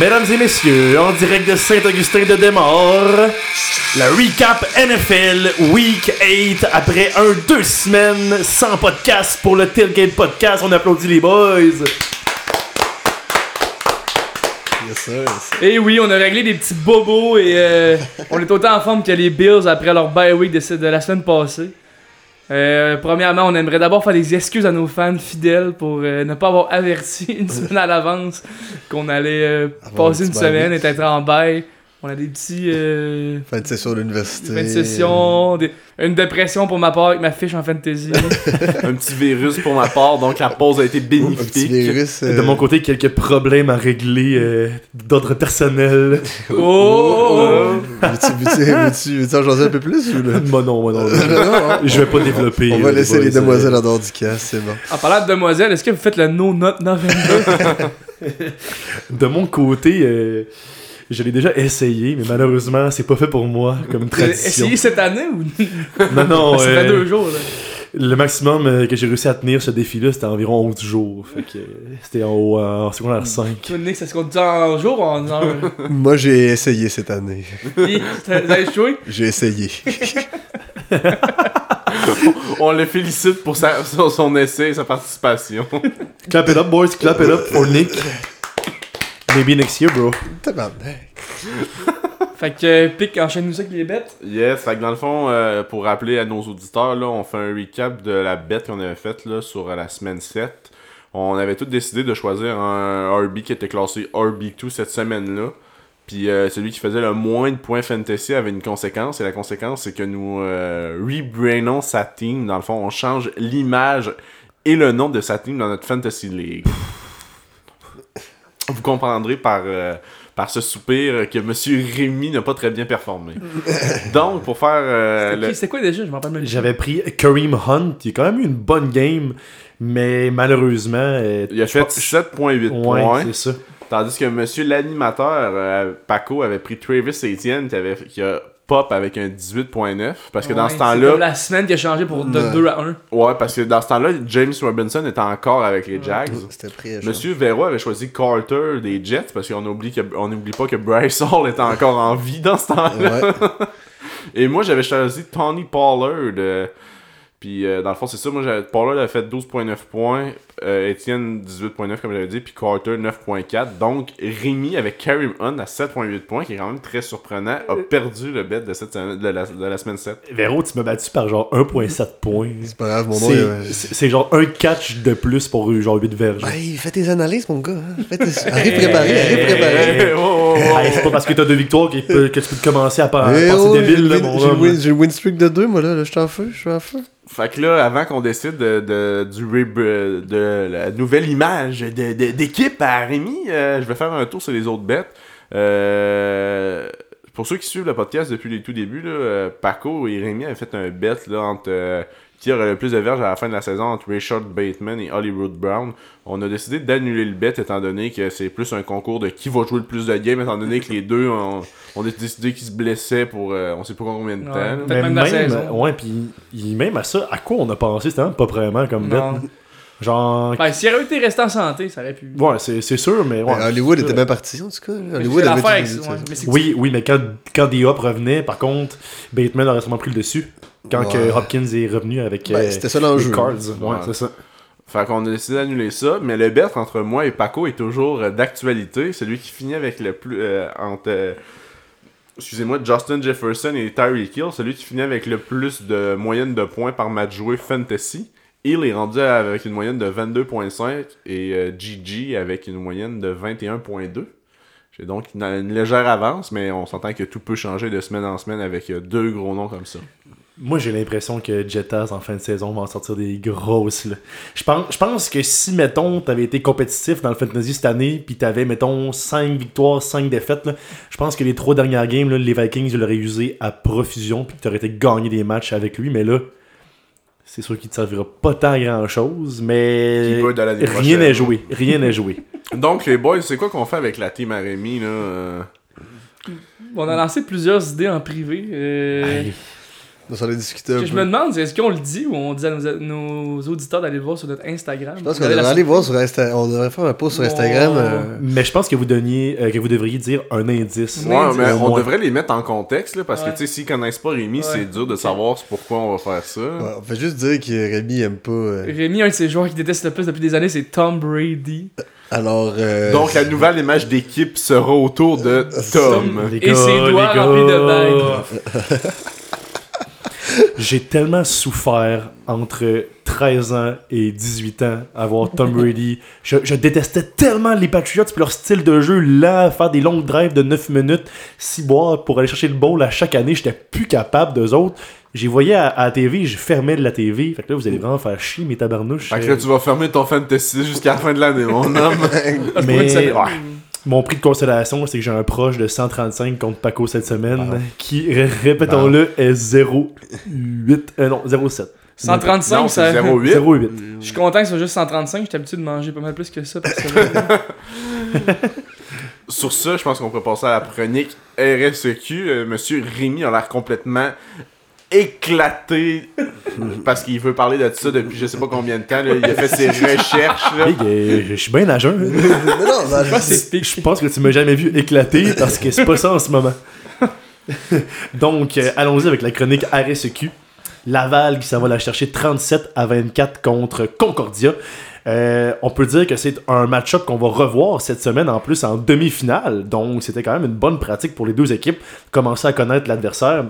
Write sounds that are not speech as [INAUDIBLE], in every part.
Mesdames et messieurs, en direct de Saint-Augustin de Desmaures, la recap NFL Week 8 après un deux semaines sans podcast pour le Tailgate Podcast. On applaudit les boys. Yes, sir, yes, sir. Et oui, on a réglé des petits bobos et euh, on est autant en forme que les Bills après leur bye week de la semaine passée. Euh, premièrement, on aimerait d'abord faire des excuses à nos fans fidèles pour euh, ne pas avoir averti [LAUGHS] une semaine à l'avance qu'on allait euh, passer une semaine et être en bail. On a des petits. Euh, Fin de session à l'université. fin de session, des- une dépression pour ma part avec ma fiche en fantasy. [LAUGHS] un petit virus pour ma part, donc la pause a été Un petit bénéfique. virus. euh, De mon côté, quelques problèmes à régler euh, d'ordre personnel. oh! oh, oh. Veux-tu veux-tu- en jaser un peu plus ou là? Moi non, moi non. [LAUGHS] Non, non, Je vais pas développer. On euh, va laisser les demoiselles euh, en dehors du cas, c'est bon. En parlant de demoiselles, est-ce que vous faites le No Not November? [LAUGHS] De mon côté, euh, je l'ai déjà essayé, mais malheureusement, c'est pas fait pour moi comme tradition. essayé cette année ou? Non, non, [LAUGHS] ça euh, fait deux jours là? le maximum euh, que j'ai réussi à tenir ce défi-là, c'était environ 11 jours. Fait que euh, c'était en, haut, en secondaire 5. Toi, Nick, ça se compte en jour ou en heure? [LAUGHS] Moi, j'ai essayé cette année. T'as échoué? [LAUGHS] J'ai essayé. On le félicite pour sa- son, son essai et sa participation. Clap it up, boys, clap it up for Nick. Maybe next year, bro. Fait que, euh, Pic, enchaîne-nous ça avec les bêtes. yes, fait que dans le fond, euh, pour rappeler à nos auditeurs, là, on fait un recap de la bête qu'on avait faite là, sur euh, la semaine 7. On avait tous décidé de choisir un RB qui était classé RB2 cette semaine-là. Puis euh, celui qui faisait le moins de points fantasy avait une conséquence. Et la conséquence, c'est que nous euh, rebrainons sa team. Dans le fond, on change l'image et le nom de sa team dans notre fantasy league. Vous comprendrez par, euh, par ce soupir que Monsieur Rémi n'a pas très bien performé. [LAUGHS] Donc, pour faire euh, le- C'était quoi déjà? Je m'en rappelle même. J'avais pris Kareem Hunt, qui a quand même eu une bonne game, mais malheureusement. euh, Il a fait pense- 7.8 Ouais, points. c'est ça. Tandis que monsieur l'animateur, euh, Paco, avait pris Travis Etienne qui, avait, qui a pop avec un 18.9. Parce que dans ce temps-là. la semaine qui a changé pour de Ouais. 2 à 1. Ouais, parce que dans ce temps-là, James Robinson était encore avec les Jags. C'était pris à Monsieur Véro avait choisi Carter des Jets parce qu'on oublie que on n'oublie pas que Bryce Hall était encore en vie dans ce temps-là. Ouais. [LAUGHS] Et moi j'avais choisi Tony Pollard. euh, puis euh, dans le fond c'est ça, moi Pollard avait fait 12.9 points, euh, Etienne 18.9 comme j'avais dit, puis Carter 9.4. Donc Rémi avec Karim Hunt à 7.8 points, qui est quand même très surprenant, a perdu le bet de, cette semaine- de, la, de la semaine 7. Véro, tu m'as battu par genre 1.7 points. C'est pas grave, mon nom. C'est- genre un catch de plus pour genre 8 verges. Ben, fais tes analyses, mon gars. hein. Fais tes... Arrive préparé, arrive préparé. Oh, oh, oh. Hey, c'est pas parce que t'as deux victoires que tu peux te commencer à, Eh penser oh, j'ai débile, le là, mon j'ai win- j'ai le win streak de 2, moi, là. là, Je suis en feu, je suis en feu. Fait que là, avant qu'on décide de, de- du reb- de la nouvelle image d'équipe à Rémi, euh, je vais faire un tour sur les autres bêtes. Euh, pour ceux qui suivent le podcast depuis les tout débuts, là, euh, Paco et Rémi avaient fait un bet là, entre euh, qui aurait le plus de verges à la fin de la saison entre Richard Bateman et Hollywood Brown. On a décidé d'annuler le bet étant donné que c'est plus un concours de qui va jouer le plus de games, étant donné que les [LAUGHS] deux ont, ont décidé qu'ils se blessaient pour euh, on sait pas combien de Ouais. temps. Mais même la même, ouais, puis il- même à ça, à quoi on a pensé, c'était pas vraiment comme bête. Genre, Ben, s'il aurait été resté en santé, ça aurait pu. ouais, c'est c'est sûr, mais ouais. Ben, Hollywood était bien parti, en tout cas. Hollywood c'est avait ouais. Mais Oui, oui, mais quand, quand Hop revenait, par contre, Bateman aurait sûrement pris le dessus. Quand que. Hopkins est revenu avec Ben, euh, c'était ça les l'enjeu. Cards. Ouais, Ouais. c'est ça. Fait qu'on a décidé d'annuler ça, mais le bet entre moi et Paco est toujours euh, d'actualité. Celui qui finit avec le plus. euh, entre. euh, Excusez-moi, Justin Jefferson et Tyreek Hill, celui qui finit avec le plus de moyenne de points par match joué fantasy. Hill est rendu avec une moyenne de 22.5 et euh, GG avec une moyenne de 21.2. J'ai donc une, une légère avance, mais on s'entend que tout peut changer de semaine en semaine avec deux gros noms comme ça. Moi, j'ai l'impression que Jettas, en fin de saison, va en sortir des grosses. Là. Je, pense, je pense que si, mettons, t'avais été compétitif dans le Fantasy cette année, puis t'avais, mettons, 5 victoires, 5 défaites, là, je pense que les trois dernières games, là, les Vikings, ils l'auraient usé à profusion, puis que t'aurais été gagné des matchs avec lui, mais là, c'est sûr qu'il te servira pas tant à grand chose, mais rien n'est joué. Rien n'est joué. [LAUGHS] Donc, les boys, c'est quoi qu'on fait avec la team à Rémi, là euh? On a lancé plusieurs idées en privé. euh. On s'en a discuté un Je peu. me demande, est-ce qu'on le dit ou on dit à nos, nos auditeurs d'aller le voir sur notre Instagram? Je pense qu'on Regardez devrait la- aller voir sur Instagram. On devrait faire un post sur Instagram. Euh, Mais je pense que vous donniez, euh, que vous devriez dire un indice. Ouais, mais Au on moins. devrait les mettre en contexte, là, parce Ouais. que, tu sais, s'ils connaissent pas Rémi, Ouais. c'est dur de savoir pourquoi on va faire ça. ouais, on fait juste dire que Rémi aime pas. euh, Rémi, un de ses joueurs qui déteste le plus depuis des années, c'est Tom Brady. Alors. euh, Donc, la nouvelle image d'équipe sera autour de Tom. Les Et ses doigts remplis de bagues. [LAUGHS] J'ai tellement souffert entre 13 ans et 18 ans à voir Tom [LAUGHS] Brady. Je, je détestais tellement les Patriots puis leur style de jeu là, faire des longues drives de 9 minutes, si boire pour aller chercher le bowl à chaque année. J'étais plus capable d'eux autres. J'ai voyé à, à la TV, je fermais de la TV. Fait que là, vous allez vraiment faire chier mes tabarnouches. Fait que là, tu vas fermer ton fantasy jusqu'à la fin de l'année, mon homme. [LAUGHS] Mais. [LAUGHS] mon prix de consolation, c'est que j'ai un proche de 135 contre Paco cette semaine qui, ré- répétons-le, est 0,8. Euh, non, 0,7. 135, Non, ça. c'est 0,8. 0,8. Je suis content que ce soit juste 135, j'étais habitué de manger pas mal plus que ça. [LAUGHS] Sur ça, je pense qu'on peut passer à la chronique RSEQ. Euh, Monsieur Rémi a l'air complètement éclaté parce qu'il veut parler de ça depuis je sais pas combien de temps. là. Il a fait ses recherches. là. Hey, je suis bien à jeun. mais non, bah, Je pense que je- c'est Je pense que tu m'as jamais vu éclater parce que c'est pas ça en ce moment. [LAUGHS] Donc, euh, allons-y avec la chronique RSEQ. Laval qui s'en va la chercher 37 à 24 contre Concordia. Euh, on peut dire que c'est un match-up qu'on va revoir cette semaine en plus en demi-finale. Donc, c'était quand même une bonne pratique pour les deux équipes. Commencer à connaître l'adversaire.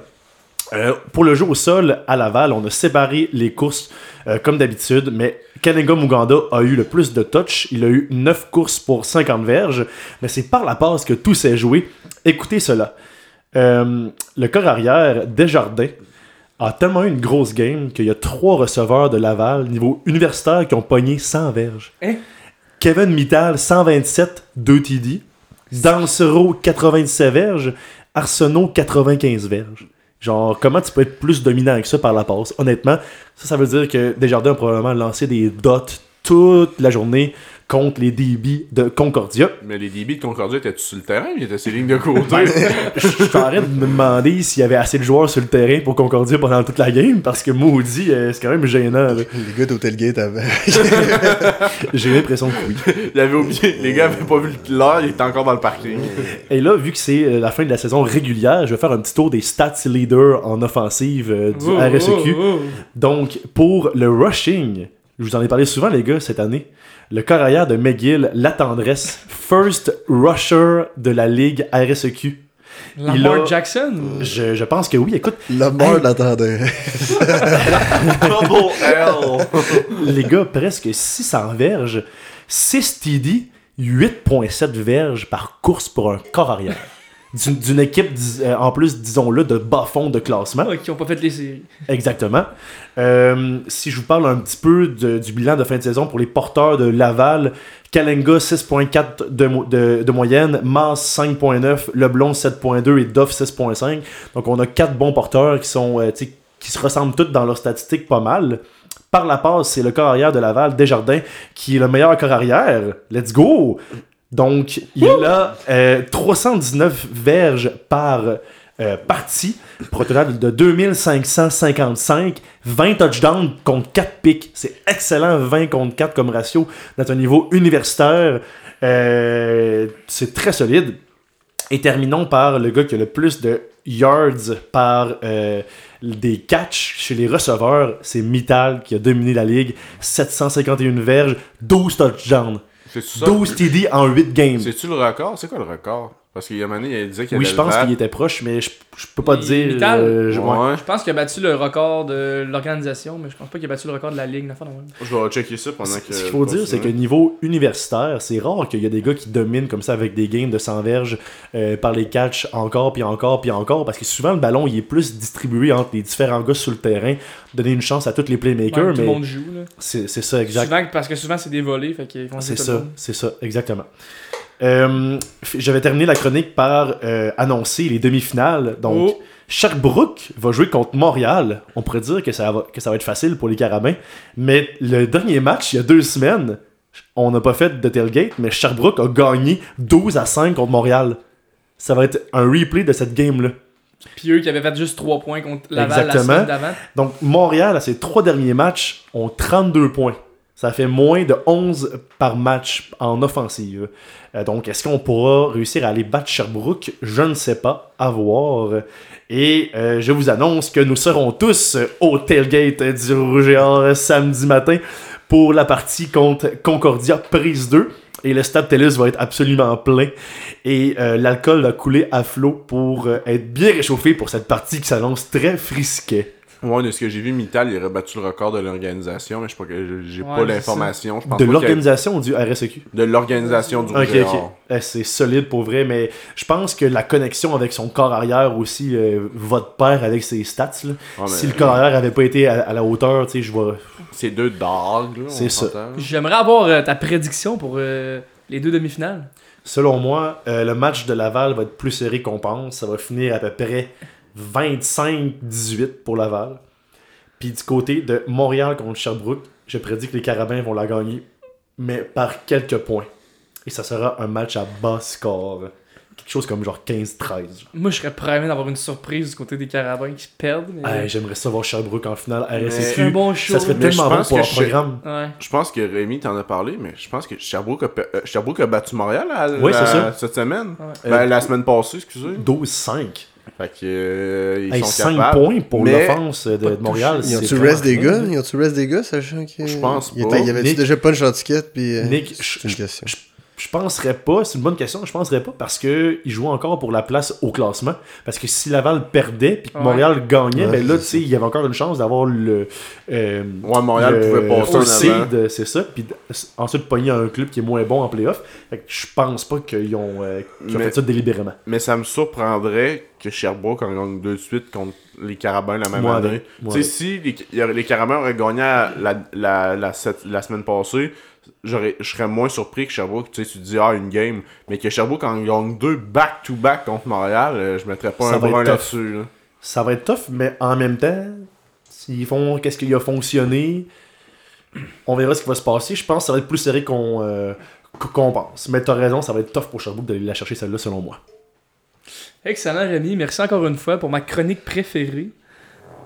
Euh, pour le jeu au sol à Laval, on a séparé les courses euh, comme d'habitude, mais Kanega Muganda a eu le plus de touch. Il a eu 9 courses pour 50 verges, mais c'est par la passe que tout s'est joué. Écoutez cela. Euh, le corps arrière, Desjardins, a tellement eu une grosse game qu'il y a trois receveurs de Laval, niveau universitaire, qui ont pogné 100 verges. Hein? Kevin Mittal, 127, 2 TD. Dansero, 97 verges. Arsenault, 95 verges. Genre, comment tu peux être plus dominant que ça par la passe? Honnêtement, ça, ça veut dire que Desjardins a probablement lancé des dots toute la journée contre les DB de Concordia. Mais les DB de Concordia étaient sur le terrain, ils étaient sur les lignes de côté. Je suis en train de me demander s'il y avait assez de joueurs sur le terrain pour Concordia pendant toute la game, parce que maudit, euh, c'est quand même gênant. là. Les gars d'Hotelgate avaient. [LAUGHS] J'ai l'impression que oui. Il avait oublié, les gars avaient pas vu l'heure, il était encore dans le parking. Et là, vu que c'est euh, la fin de la saison régulière, je vais faire un petit tour des stats leaders en offensive euh, du Oh, RSEQ. oh, oh. Donc, pour le rushing, je vous en ai parlé souvent, les gars, cette année. Le corps arrière de McGill, la tendresse, first rusher de la ligue RSEQ. Il Lamar a- Jackson? Je, je pense que oui. Écoute, Le mort Hey. l'attendait. [LAUGHS] Les gars, presque 600 verges, 6 TD, 8.7 verges par course pour un corps arrière. D'une équipe, euh, en plus, disons-le, de bas fond de classement. Qui ont pas fait les séries. Exactement. Euh, si je vous parle un petit peu de- du bilan de fin de saison pour les porteurs de Laval, Kalenga 6.4 de, de, de moyenne, Mass 5.9, Leblon 7.2 et Duff 6.5. Donc on a quatre bons porteurs qui sont euh, qui se ressemblent tous dans leurs statistiques pas mal. Par la passe, c'est le corps arrière de Laval, Desjardins, qui est le meilleur corps arrière. Let's go! Donc, il a euh, 319 verges par euh, partie, pour un total de 2555, 20 touchdowns contre 4 picks. C'est excellent, 20 contre 4 comme ratio dans un niveau universitaire. Euh, c'est très solide. Et terminons par le gars qui a le plus de yards par euh, des catchs chez les receveurs. C'est Mittal qui a dominé la ligue. 751 verges, 12 touchdowns. C'est-tu ça? 12 TD en 8 games. C'est-tu le record? C'est quoi le record? Parce qu'il y a un il disait qu'il Oui, je pense qu'il était proche, mais je, je peux pas Il- dire. Mittal? euh, je- ouais. Ouais. Je pense qu'il a battu le record de l'organisation, mais je pense pas qu'il a battu le record de la ligue. de même. Je vais checker ça pendant Ce que. qu'il faut dire, c'est que niveau universitaire, c'est rare qu'il y a des gars qui dominent comme ça avec des games de 100 verges euh, par les catchs encore, puis encore, puis encore, parce que souvent le ballon il est plus distribué entre les différents gars sur le terrain, donner une chance à tous les playmakers, Ouais, tout le mais monde joue. Là. c'est c'est ça, exact. Souvent, parce que souvent, c'est des volets. Fait font C'est ça, c'est ça, exactement. Euh, f- je vais terminer la chronique par euh, annoncer les demi-finales. Donc, Oh. Sherbrooke va jouer contre Montréal. On pourrait dire que ça, va, que ça va être facile pour les Carabins. Mais le dernier match, il y a deux semaines, on n'a pas fait de tailgate, mais Sherbrooke a gagné 12 à 5 contre Montréal. Ça va être un replay de cette game-là. Puis eux qui avaient fait juste 3 points contre Laval Exactement. la semaine d'avant. Donc, Montréal, à ses trois derniers matchs, ont 32 points. Ça fait moins de 11 par match en offensive. Euh, donc, est-ce qu'on pourra réussir à aller battre Sherbrooke? Je ne sais pas. À voir. Et euh, je vous annonce que nous serons tous au tailgate du Rouge et samedi matin pour la partie contre Concordia prise 2. Et le stade TELUS va être absolument plein. Et euh, l'alcool va couler à flot pour être bien réchauffé pour cette partie qui s'annonce très frisquet. Ouais, de ce que j'ai vu, Mittal, il aurait battu le record de l'organisation, mais je sais pas que j'ai Ouais, pas l'information. Je pense De l'organisation ou du RSEQ De l'organisation du Ok, Rouge et ok. Or. Eh, C'est solide pour vrai, mais je pense que la connexion avec son corps arrière aussi euh, va de pair avec ses stats. là. Ouais, mais- Si le corps arrière avait pas été à, à la hauteur, tu sais, je vois. C'est deux dogs, là. C'est ça. J'aimerais avoir euh, ta prédiction pour euh, les deux demi-finales. Selon moi, euh, le match de Laval va être plus serré qu'on pense. Ça va finir à peu près 25-18 pour Laval. Puis du côté de Montréal contre Sherbrooke, je prédis que les Carabins vont la gagner, mais par quelques points. Et ça sera un match à bas score. Quelque chose comme genre 15-13. genre. Moi, je serais prêt d'avoir une surprise du côté des Carabins qui perdent. Mais... Hey, J'aimerais ça voir Sherbrooke en finale c'est un RSEQ. bon show. Ça serait Mais tellement bon pour leur je- programme. Ouais. Je pense que Rémi t'en a parlé, mais je pense que Sherbrooke a, euh, Sherbrooke a battu Montréal à- Oui, la- c'est ça. cette semaine. Ouais. Ben, Euh, la semaine passée, excusez. 12-5. Fait que, euh, ils Hey, sont 5 capables. points pour mais- l'offense de, de Montréal. Ils ont-tu reste des gars? Ils ont-tu reste des gars, sachant que. Je pense pas. il y avait-tu Nick- déjà punch en ticket puis. euh, Nick, C'est une question. Je, je penserais pas, c'est une bonne question, je penserais pas parce que ils jouent encore pour la place au classement. Parce que si Laval perdait puis que Ouais. Montréal gagnait, Ouais, ben là, tu sais, il y avait encore une chance d'avoir le. euh, Ouais, Montréal le- pouvait passer en c'est ça. Puis ensuite, pogner un club qui est moins bon en playoff. Fait que je pense pas qu'ils ont, euh, qu'ils ont Mais- fait ça délibérément. Mais ça me surprendrait que Sherbrooke en gagne deux de suite contre les Carabins la même Ouais, année. ouais. Tu sais, si les, les Carabins auraient gagné la, la, la, cette- la semaine passée, je serais moins surpris que Sherbrooke, tu sais, tu te dis, ah, une game. Mais que Sherbrooke en gagne deux back-to-back contre Montréal, euh, je mettrais pas Ça un brin là-dessus. là. Ça va être tough, mais en même temps, s'ils font qu'est-ce qui a fonctionné, on verra ce qui va se passer. Je pense que ça va être plus serré qu'on euh, qu'on pense. Mais t'as raison, ça va être tough pour Sherbrooke d'aller la chercher celle-là, selon moi. Excellent, Rémi. Merci encore une fois pour ma chronique préférée.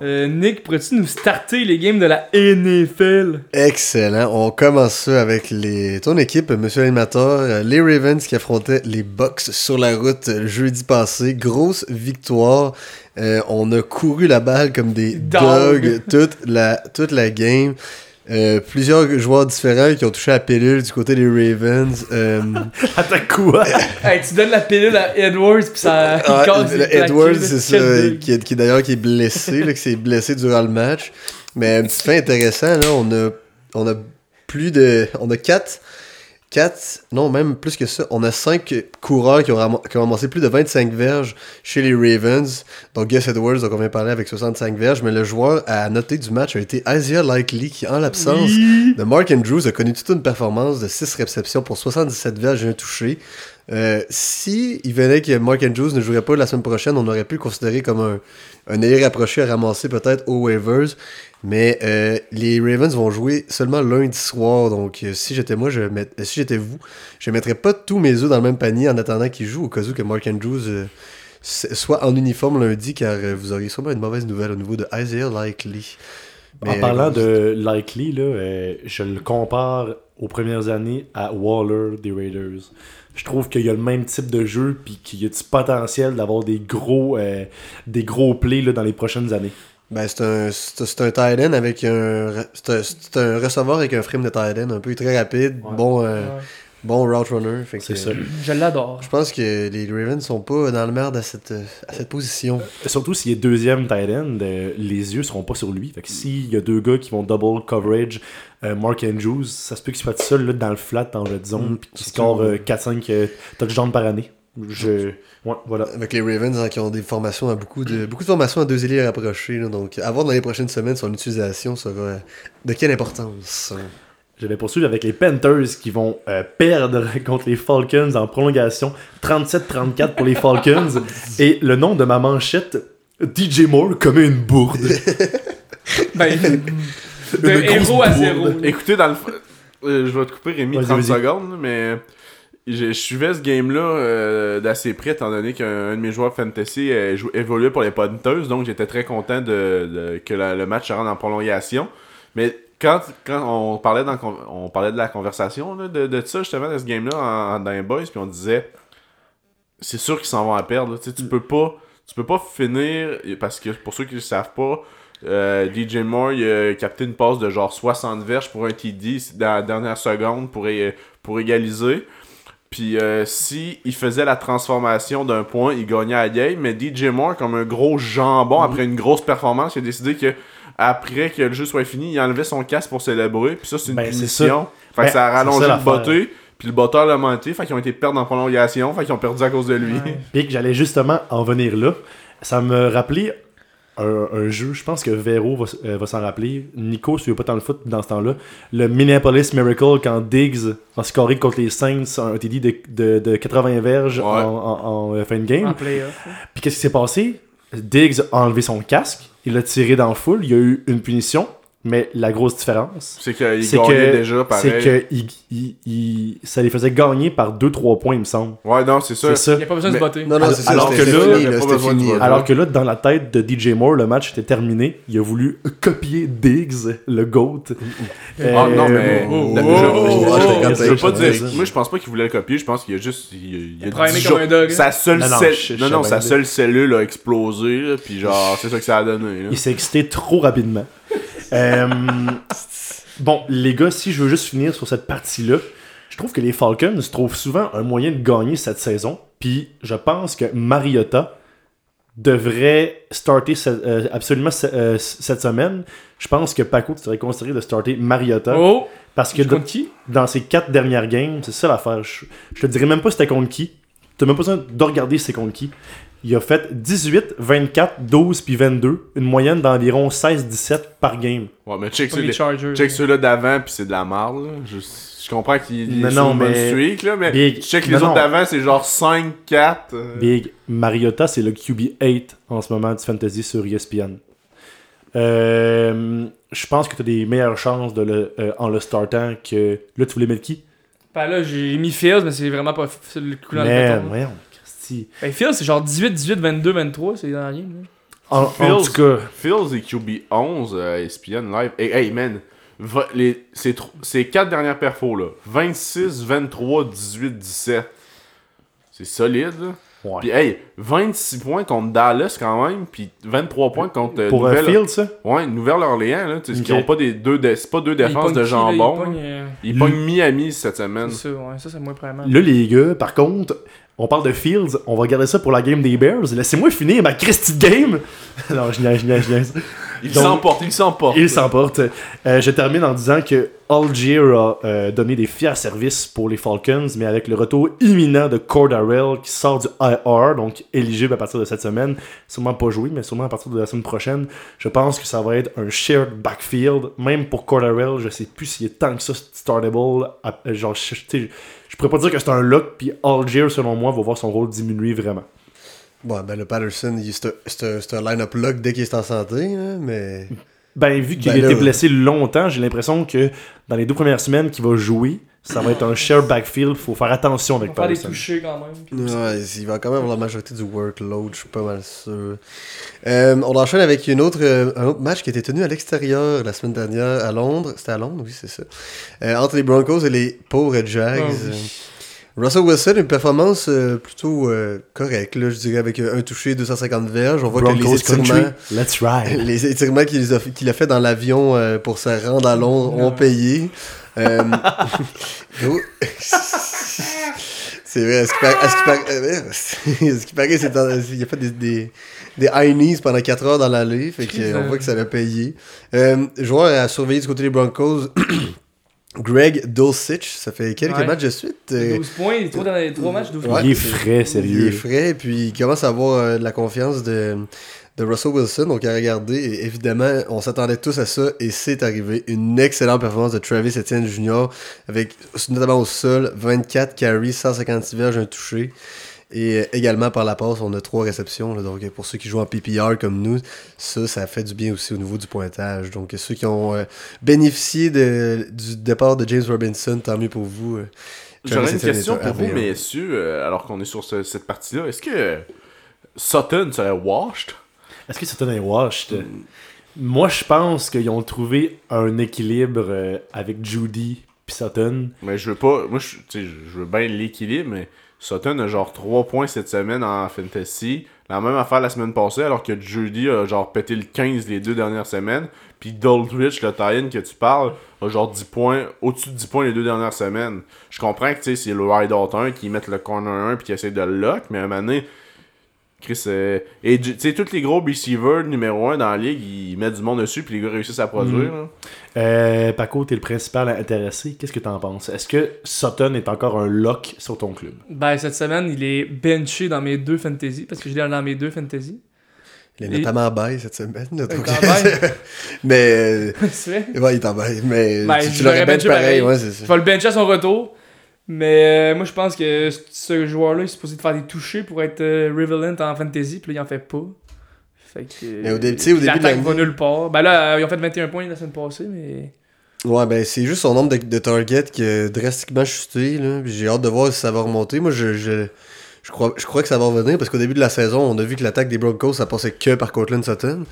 Euh, Nick, pourrais-tu nous starter les games de la NFL? Excellent. On commence ça avec les... ton équipe, monsieur l'animateur. euh, Les Ravens qui affrontaient les Bucks sur la route jeudi passé. Grosse victoire. Euh, on a couru la balle comme des Dog. dogs toute la, toute la game. Euh, plusieurs joueurs différents qui ont touché à la pilule du côté des Ravens. Euh, [LAUGHS] Attends quoi? [LAUGHS] Hey, tu donnes la pilule à Edwards, puis ça. Ah, le- Edwards, c'est ça, qui, est, qui d'ailleurs qui est blessé, là, qui s'est blessé durant le match. Mais un petit fait intéressant, là, on a, on a plus de, on a quatre, quatre, non même plus que ça, on a cinq coureurs qui ont, ram- qui ont ramassé plus de 25 verges chez les Ravens. Donc Gus Edwards, donc on vient parler avec 65 verges, mais le joueur à noter du match a été Isaiah Likely qui, en l'absence Oui. de Mark Andrews, a connu toute une performance de 6 réceptions pour 77 verges et un touché. Euh, si il venait que Mark Andrews ne jouerait pas la semaine prochaine, on aurait pu le considérer comme un, un ailier rapproché à ramasser peut-être aux waivers. Mais euh, les Ravens vont jouer seulement lundi soir. Donc euh, si j'étais moi, je met- si j'étais vous, je mettrais pas tous mes œufs dans le même panier en attendant qu'il joue au cas où que Mark Andrews euh, soit en uniforme lundi, car vous auriez sûrement une mauvaise nouvelle au niveau de Isaiah Likely. En parlant de Likely, là, je le compare aux premières années à Waller des Raiders. Je trouve qu'il y a le même type de jeu puis qu'il y a du potentiel d'avoir des gros euh, des gros plays là, dans les prochaines années. Ben, c'est un, c'est c'est un tight end avec un. C'est un, c'est un receveur avec un frame de tight end un peu très rapide, Ouais. bon, euh, Ouais. Bon route runner. Fait que, C'est ça. Je l'adore. Je pense que les Ravens sont pas dans le merde à cette, euh, à cette position. Surtout s'il est deuxième tight end, euh, les yeux seront pas sur lui. Fait que s'il y a deux gars qui vont double coverage, euh, Mark Andrews, ça se peut qu'il soit tout seul là, dans le flat, en red zone, Mm, puis qu'il score euh, 4-5 euh, touchdowns par année. Je... Ouais, voilà. Avec les Ravens hein, qui ont des formations à beaucoup de beaucoup de formations à deux ailiers rapprochés. donc, à voir dans les prochaines semaines, son utilisation sera euh, de quelle importance. Je vais poursuivre avec les Panthers qui vont euh, perdre [LAUGHS] contre les Falcons en prolongation. 37-34 pour les Falcons. [LAUGHS] Et le nom de ma manchette, DJ Moore comme une bourde. [LAUGHS] Ben, de Une grosse héros à bourde. zéro. Écoutez, dans le. euh, je vais te couper Rémi Vas-y, 30 vas-y. secondes, mais je, je suivais ce game-là euh, d'assez près, étant donné qu'un un de mes joueurs fantasy euh, évoluait pour les Panthers, donc j'étais très content de, de- que la- le match se rende en prolongation. Mais quand, quand on, parlait dans, le on parlait de la conversation là, de, de ça, justement, de ce game-là en, en- dans les boys, puis on disait c'est sûr qu'ils s'en vont à perdre. là. Tu sais, tu peux pas tu peux pas finir parce que pour ceux qui ne savent pas euh, DJ Moore il a capté une passe de genre 60 verges pour un TD dans la dernière seconde pour, é- pour égaliser puis euh, si il faisait la transformation d'un point il gagnait à game mais DJ Moore comme un gros jambon après une grosse performance il a décidé que après que le jeu soit fini il enlevait son casque pour célébrer puis ça c'est une Ben, punition fait Ben, que ça a rallongé ça le botté puis le botteur l'a monté fait qu'ils ont été perdre en prolongation fait qu'ils ont perdu à cause de lui Ouais. [LAUGHS] Puis que j'allais justement en venir là. Ça me rappelait un, un jeu, je pense que Vero va, s- euh, va s'en rappeler. Nico suivait pas tant le foot dans ce temps-là. Le Minneapolis Miracle quand Diggs a scoré contre les Saints un TD de, de, de 80 verges Ouais. en, en- en, euh, fin de game. Puis qu'est-ce qui s'est passé? Diggs a enlevé son casque, il l'a tiré dans le full, il y a eu une punition, mais la grosse différence, c'est qu'il c'est gagnait que, déjà pareil c'est que il- il- il- ça les faisait gagner par 2-3 points, il me semble. ouais non c'est ça C'est ça. Il n'y a pas besoin de se botter. Non, non, Alors- c'est ça. alors que là, fini, fini. Alors que là, dans la tête de DJ Moore, le match était terminé. Il a voulu copier Diggs, le GOAT. Euh, Ah non, mais. oh, je, oh, je- oh, oh, je- oh, je veux pas dire. Moi, je pense pas qu'il voulait le copier. Je pense qu'il a juste. Il, a comme un dog. Sa seule, Non, non, sa seule cellule a explosé. Puis genre, c'est ça que ça a donné. Il s'est excité trop rapidement. Euh, bon, les gars, si je veux juste finir sur cette partie-là, je trouve que les Falcons trouvent souvent un moyen de gagner cette saison. Puis je pense que Mariota devrait starter ce- euh, absolument ce- euh, cette semaine. Je pense que Paco, tu devrais considérer de starter Mariota. Oh! parce que dans- contre qui? dans ces quatre dernières games, c'est ça l'affaire. Je, je te dirais même pas c'était contre qui. T'as même pas besoin de regarder c'est contre qui. Il a fait 18, 24, 12 puis 22, une moyenne d'environ 16-17 par game. Ouais, mais check, Pas ceux- les Chargers. check ceux-là d'avant, puis c'est de la marde. là. Je, je comprends qu'il est sur une bonne mais- streak, là, mais Big. check les Non, autres non. d'avant, c'est genre 5, 4. euh, Big Mariota, c'est le QB8 en ce moment du fantasy sur ESPN. Euh, je pense que tu as des meilleures chances de le, euh, en le startant que. Là, tu voulais mettre qui? Ben là, j'ai mis Fields, mais c'est vraiment pas le coup dans le Mais, béton. voyons, Ben Fields, c'est genre 18, 18, 22, 23, c'est dans la game. là. En, en Fields. tout cas, Fields et QB 11 euh, ESPN live. Hey, hey, man, va- les, ces, ces quatre dernières perfos là 26, 23, 18, 17. C'est solide là. ouais. Puis hey, 26 points contre Dallas quand même, puis 23 points contre euh, pour un Nouvelle- field, ça? Ouais, Nouvelle-Orléans là, tu sais, Ok. qui ont pas des deux dé- c'est pas deux défenses de là? jambon. Euh, Ils pognent Miami cette semaine. C'est ça, ouais, ça c'est moins probablement. Là, les gars, par contre, on parle de Fields, on va regarder ça pour la game des Bears. Laissez-moi finir ma Christie game. [LAUGHS] non, je niaise, je niaise, je niaise. Ils Donc- s'emportent, ils s'emportent. Il s'emporte. Euh, je termine en disant que Algier a euh, donné des fiers services pour les Falcons, mais avec le retour imminent de Cordarell qui sort du IR, donc éligible à partir de cette semaine, sûrement pas joué, mais sûrement à partir de la semaine prochaine, je pense que ça va être un shared backfield. Même pour Cordarell, je sais plus s'il est tant que ça startable. à- euh, genre, je pourrais pas dire que c'est un lock, puis Algier, selon moi, va voir son rôle diminuer vraiment. Bon, ben le Patterson, c'est un- line-up lock dès qu'il est en santé, hein, mais. [LAUGHS] Ben, vu qu'il Ben a là- été blessé longtemps, j'ai l'impression que dans les deux premières semaines qu'il va jouer, ça va être un share backfield. Faut faire attention On avec va faire des Patterson. touchés quand même. Ouais, il va quand même avoir la majorité du workload, je suis pas mal sûr. Euh, on enchaîne avec une autre, euh, un autre match qui a été tenu à l'extérieur la semaine dernière à Londres. C'était à Londres, oui, c'est ça. Euh, entre les Broncos et les pauvres Jags. Ah oui. Russell Wilson, une performance euh, plutôt euh, correcte, là, je dirais, avec euh, un touché, 250 verges. On voit que les étirements, country, let's ride. [LAUGHS] les étirements qu'il a, qu'il a fait dans l'avion euh, pour se rendre à Londres ont payé. Euh, gros- [LAUGHS] [LAUGHS] c'est vrai, à ce qui paraît, c'est il a fait des, des, des high knees pendant 4 heures dans l'allée, fait que, Christ, on euh. voit que ça l'a payé. Euh, joueur à surveiller du côté des Broncos, [CLEARS THROAT] Greg Dulcich, ça fait quelques Ouais. matchs de suite. euh, 12 points, les trois, dans les trois matchs, 12 Ouais. points. il est frais, il est sérieux. frais, puis il commence à avoir euh, de la confiance de, de Russell Wilson. Donc, à regarder, et évidemment, on s'attendait tous à ça, et c'est arrivé. Une excellente performance de Travis Etienne Jr., avec notamment au sol, 24 carries, 156 verges, un touché. Et euh, également par la passe, on a trois réceptions. là. donc, pour ceux qui jouent en PPR comme nous, ça, ça fait du bien aussi au niveau du pointage. Donc, ceux qui ont euh, bénéficié de- du départ de James Robinson, tant mieux pour vous. euh. J'aurais une question pour vous, RB1. messieurs, euh, alors qu'on est sur ce- cette partie-là. Est-ce que Sutton serait washed? Est-ce que Sutton est washed? Moi, je pense qu'ils ont trouvé un équilibre euh, avec Judy puis Sutton. Mais je veux pas. Moi, je, tu sais, je veux bien l'équilibre, mais Sutton a genre 3 points cette semaine en fantasy. La même affaire la semaine passée, alors que Judy a genre pété le 15 les deux dernières semaines. Puis Doldrich, le tie que tu parles, a genre 10 points, au-dessus de 10 points les deux dernières semaines. Je comprends que c'est le wide out 1 qui met le corner 1 puis qui essaie de le lock, mais à un moment donné, Chris, euh, et tu sais, tous les gros receivers numéro 1 dans la ligue, ils mettent du monde dessus puis les gars réussissent à produire. là. Euh, Paco, t'es le principal intéressé. Qu'est-ce que t'en penses? Est-ce que Sutton est encore un lock sur ton club? Ben, cette semaine, il est benché dans mes deux fantasy, parce que je l'ai dans mes deux fantasy. Il est Et- notamment en bail cette semaine. là, Il donc- est en bail? [LAUGHS] mais. [LAUGHS] c'est vrai? Ouais, il est en bail. Mais Ben, tu, tu l'aurais l'aurais bench benché pareil. pareil. Ouais, ça. vais le bencher à son retour. Mais euh, moi, je pense que ce joueur-là, il est supposé de faire des touchés pour être euh, Rivalent en fantasy, puis là, il en fait pas. Fait que. Mais au dé- tu sais, au début de l'attaque va nulle part. Ben là, euh, ils ont fait 21 points la semaine passée, mais. Ouais, ben c'est juste son nombre de, de targets qui a drastiquement chuté. Là. J'ai hâte de voir si ça va remonter. Moi, je, je, je, crois, je crois que ça va revenir parce qu'au début de la saison, on a vu que l'attaque des Broncos, ça passait que par Cortland Sutton.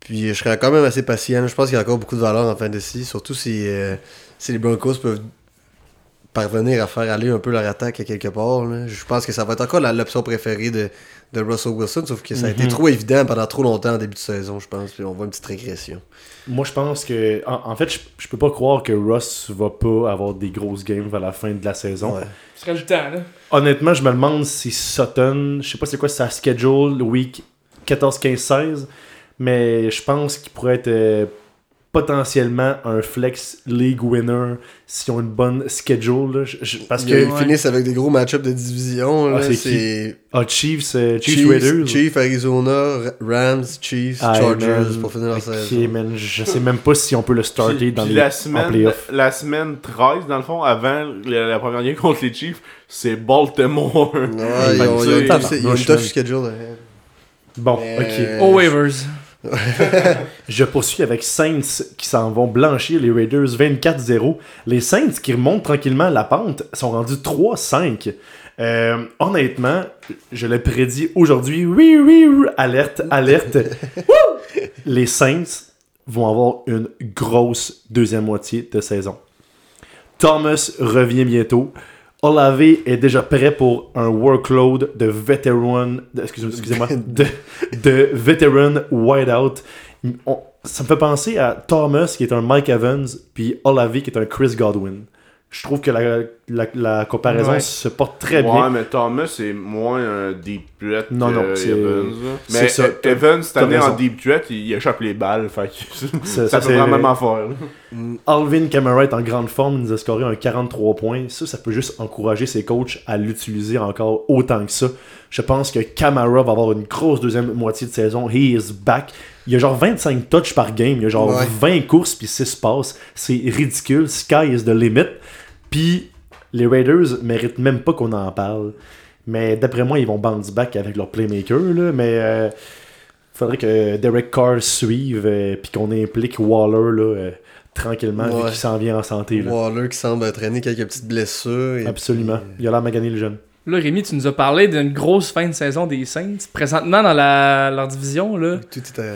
Puis je serais quand même assez patient. Je pense qu'il y a encore beaucoup de valeur en fantasy, surtout si, euh, si les Broncos peuvent parvenir à faire aller un peu leur attaque à quelque part. là. Je pense que ça va être encore l'option préférée de, de Russell Wilson, sauf que ça a été Mhm. trop évident pendant trop longtemps en début de saison, je pense. Puis on voit une petite régression. Moi, je pense que. En, en fait, je, je peux pas croire que Russ va pas avoir des grosses games à la fin de la saison. Ouais. Ce serait le temps, là. Honnêtement, je me demande si Sutton, je sais pas c'est quoi sa schedule, le week 14, 15, 16, mais je pense qu'il pourrait être euh, potentiellement un flex league winner s'ils ont une bonne schedule. là. Je- je- parce Ils que. Ouais. finissent avec des gros match-ups de division. Ah, c'est Ah, Chiefs, euh, Chiefs, Chiefs, Raiders. Chiefs, Arizona, Ra- Rams, Chiefs, Ah, Chargers man. pour finir la Ok, saison. man, je sais même pas si on peut le starter Puis- dans puis les la en semaine, playoff. la semaine 13, dans le fond, avant la, la première game contre les Chiefs, c'est Baltimore. Ouais, ils ont, ils ont une que, tough- ils ont une tabarnouche, tough schedule. ahead. Bon, Mais- ok. Euh, Au waivers. Je poursuis avec Saints qui s'en vont blanchir les Raiders 24-0. Les Saints qui remontent tranquillement la pente sont rendus 3-5. Euh, honnêtement, je l'ai prédit aujourd'hui. Oui, oui, oui, alerte, alerte. [LAUGHS] Les Saints vont avoir une grosse deuxième moitié de saison. Thomas revient bientôt. Olave est déjà prêt pour un workload de excusez- excusez-moi, [LAUGHS] de, de veteran wideout. Ça me fait penser à Thomas qui est un Mike Evans, puis Olave qui est un Chris Godwin. Je trouve que la, la, la comparaison Ouais. se porte très ouais, bien. mais Thomas, c'est moins un deep threat Non, que non, c'est- Evans. Mais ça, t'as- Evans, cette année, en deep threat, il, il échappe les balles. Fait que [LAUGHS] Ça- ça, ça, peut c'est- vraiment faire. là. Alvin Kamara est en grande forme, il nous a scoré un 43 points. Ça, ça peut juste encourager ses coachs à l'utiliser encore autant que ça. Je pense que Kamara va avoir une grosse deuxième moitié de saison. He is back. Il y a genre 25 touches par game. Il y a genre Ouais. 20 courses puis 6 passes. C'est ridicule. Sky is the limit. Puis les Raiders méritent même pas qu'on en parle. Mais d'après moi, ils vont bounce back avec leur playmaker. Là. Mais euh, faudrait que Derek Carr suive euh, puis qu'on implique Waller là, euh, tranquillement vu Ouais. qu'il s'en vient en santé. Là. Waller qui semble traîner quelques petites blessures. et Absolument. puis- Il a l'air magané le jeune. Là, Rémi, tu nous as parlé d'une grosse fin de saison des Saints. Présentement, dans la, leur division, là. Tout est à-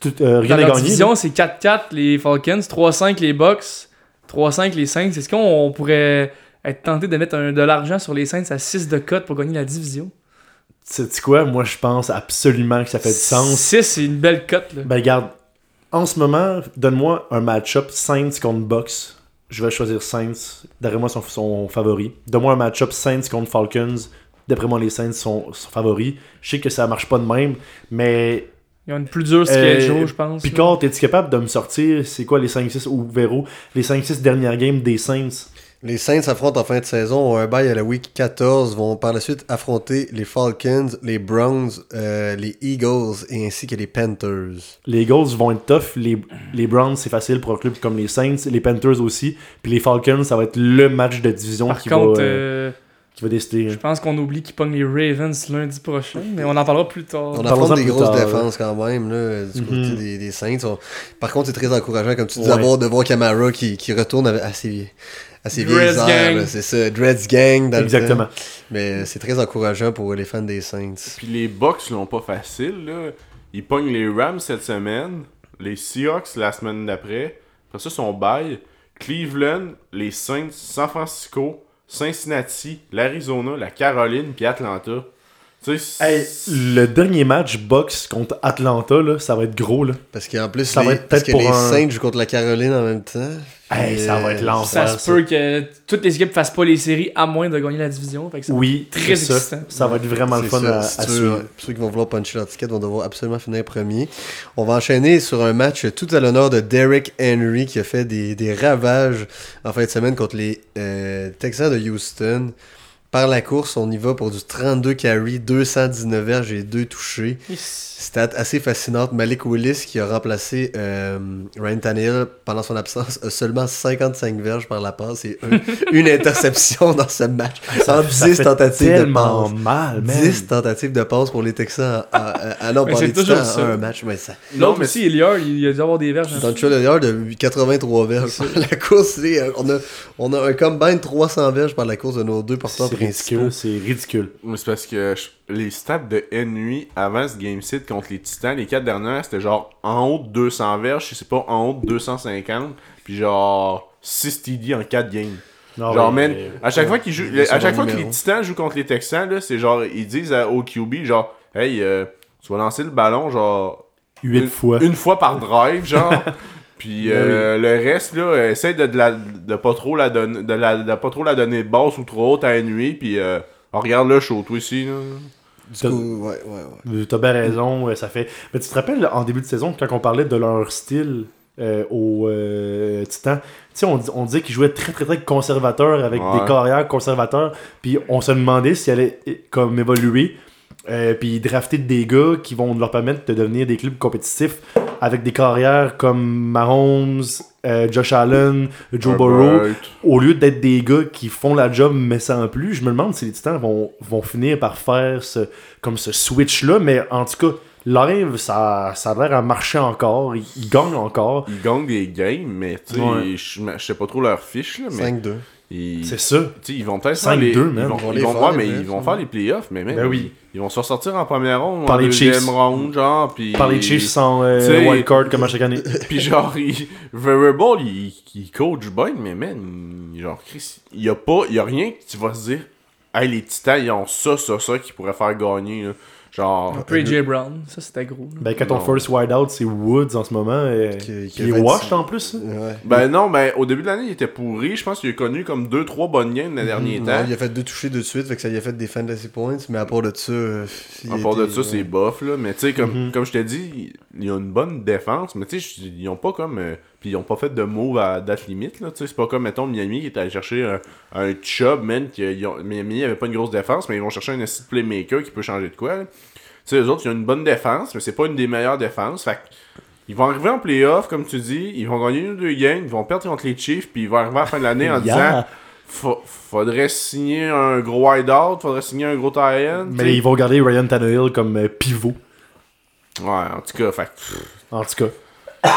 Tout, euh, rien Dans leur gagné. division, c'est 4-4 les Falcons, 3-5 les Bucks, 3-5 les Saints. Est-ce qu'on pourrait être tenté de mettre un- de l'argent sur les Saints à 6 de cote pour gagner la division? Sais-tu quoi? Moi, je pense absolument que ça fait du sens. 6, c'est une belle cote. là. Ben, regarde. En ce moment, donne-moi un match-up Saints contre Bucks. Je vais choisir Saints. D'après moi, son, son favori. Donne-moi un match-up Saints contre Falcons. D'après moi, les Saints sont, sont favoris. Je sais que ça marche pas de même, mais Ils ont une plus dure Euh, schedule, je pense. Picard, t'es-tu capable de me sortir, c'est quoi les 5-6 ou Véro, les 5-6 dernières games des Saints? Les Saints affrontent en fin de saison, ont un bail à la week 14, vont par la suite affronter les Falcons, les Browns, euh, les Eagles et ainsi que les Panthers. Les Eagles vont être tough. Les, les Browns, c'est facile pour un club comme les Saints. Les Panthers aussi. Puis les Falcons, ça va être le match de division Par qui contre, va. euh, euh, qui va décider. Je pense qu'on oublie qu'ils pognent les Ravens lundi prochain, mais on en parlera plus tard. On affronte des grosses tard, défenses quand même, là, du Mhm. côté des, des Saints. On- Par contre, c'est très encourageant, comme tu dis, Ouais. de voir Camara qui, qui retourne avec- à ses, à ses vieilles heures, C'est ça, Dreads Gang. Dans le Exactement. Mais c'est très encourageant pour les fans des Saints. Puis les Bucks l'ont pas facile, là. Ils pognent les Rams cette semaine, les Seahawks la semaine d'après. Après ça, son bail. Cleveland, les Saints, San Francisco, Cincinnati, l'Arizona, la Caroline, puis Atlanta. Hey, le dernier match box contre Atlanta, là, ça va être gros. Là. Parce qu'en plus, Ça les, va être parce peut-être que les un- Saints jouent contre la Caroline en même temps. Hey, ça va euh, être l'enfer. Ça se peut que toutes les équipes fassent pas les séries à moins de gagner la division. Fait que ça va Oui, Très ça. excitant. Ça va être vraiment le fun ça, à, si à tu veux, suivre. ouais. Ceux qui vont vouloir puncher leur ticket vont devoir absolument finir premier. On va enchaîner sur un match tout à l'honneur de Derrick Henry qui a fait des, des ravages en fin de semaine contre les euh, Texans de Houston. Par la course, on y va pour du 32 carry, 219 verges et 2 touchés. Stat assez fascinante. Malik Willis, qui a remplacé euh, Ryan Tannehill pendant son absence, a seulement 55 verges par la passe et un- [LAUGHS] une interception dans ce match. Ça, en ça 10 fait tentatives de passe. mal, man. 10 tentatives de passe pour les Texans. Non, Mais pour c'est les ça. un match. Mais ça. Non, L'autre mais aussi, Eliard, il a dû avoir des verges. Dans le d'ailleurs de 83 verges. [LAUGHS] La course, euh, on, a, on a un combine 300 verges par la course de nos deux porteurs. Ridicule, c'est ridicule? Mais c'est parce que je- les stats de Henry avant ce game sit contre les Titans, les quatre dernières, c'était genre en haut de 200 verges, je sais pas, en haut de 250, puis genre 6 TD en 4 games. Non, genre, mais- man, à chaque fois qu'ils jouent, à chaque fois que les. Titans jouent contre les Texans, là, c'est genre, ils disent à, au QB, genre, hey, euh, tu vas lancer le ballon, genre, 8 une, fois. une fois par drive, genre. [LAUGHS] Puis Ben euh, le reste, là, essaye de, de, la, de pas trop la donner de, la, de pas trop la donner basse ou trop haute à nuit, puis euh, oh, regarde le show, toi ici, là. Du coup, ouais, ouais, ouais. T'as bien raison, euh, ça fait. Mais tu te rappelles en début de saison quand on parlait de leur style euh, au euh, Titan, tu sais, on, on disait qu'ils jouaient très très très conservateurs avec Ouais. des carrières conservateurs, puis on se demandait s'ils allaient euh, comme évoluer, euh, puis drafter des gars qui vont leur permettre de devenir des clubs compétitifs avec des carrières comme Mahomes, euh, Josh Allen, Joe Burrow, au lieu d'être des gars qui font la job mais sans plus, je me demande si les Titans vont, vont finir par faire ce, comme ce switch-là. Mais en tout cas, live, ça, ça a l'air à marcher encore. Ils, ils gagnent encore. Ils gagnent des games, mais tu sais, Ouais. je je sais pas trop leur fiche, là, mais 5-2. C'est ça. ils vont peut-être 5-2, faire les, ils man. vont, Ils vont les voir, les mais playoffs, ils vont faire les playoffs, mais même, Ben oui. ils vont se ressortir en première ronde, Par en les deuxième Chiefs. ronde, genre, puis... Par les Chiefs sans euh, Tu sais, wildcard comme à chaque année. [LAUGHS] Puis genre, il, Variable, il, il coach bien, mais man, genre, Chris, il y a pas, il y a rien que tu vas se dire, hey, les Titans, ils ont ça, ça, ça qui pourrait faire gagner, là. Genre, Après J. Brown, ça c'était gros. là. Ben, quand ton first wide out, c'est Woods en ce moment. euh, Qui- a est 26. washed en plus. Ouais. ben non, ben au début de l'année, il était pourri. Je pense qu'il a connu comme 2-3 bonnes games le dernier Non, temps. il a fait deux touchés de suite, fait que ça lui a fait des fantasy points, mais à part de ça. euh, il À part de ça, c'est bof, là. Mais tu sais, comme, Mhm. comme je t'ai dit, ils ont une bonne défense, mais tu sais, ils ont pas comme. euh, puis ils ont pas fait de move à date limite, là. C'est pas comme, mettons, Miami qui est allé chercher un, un chub, man. Qui, ont- Miami avait pas une grosse défense, mais ils vont chercher un assist playmaker qui peut changer de quoi, là. Tu sais, eux autres, ils ont une bonne défense, mais c'est pas une des meilleures défenses. Fait ils vont arriver en playoff, comme tu dis, ils vont gagner une ou deux games, ils vont perdre contre les Chiefs, puis ils vont arriver à la fin de l'année en [LAUGHS] disant. Fa- faudrait signer un gros wide-out, faudrait signer un gros sais. Mais ils vont garder Ryan Tannehill comme euh, pivot. Ouais, en tout cas, fait En tout cas.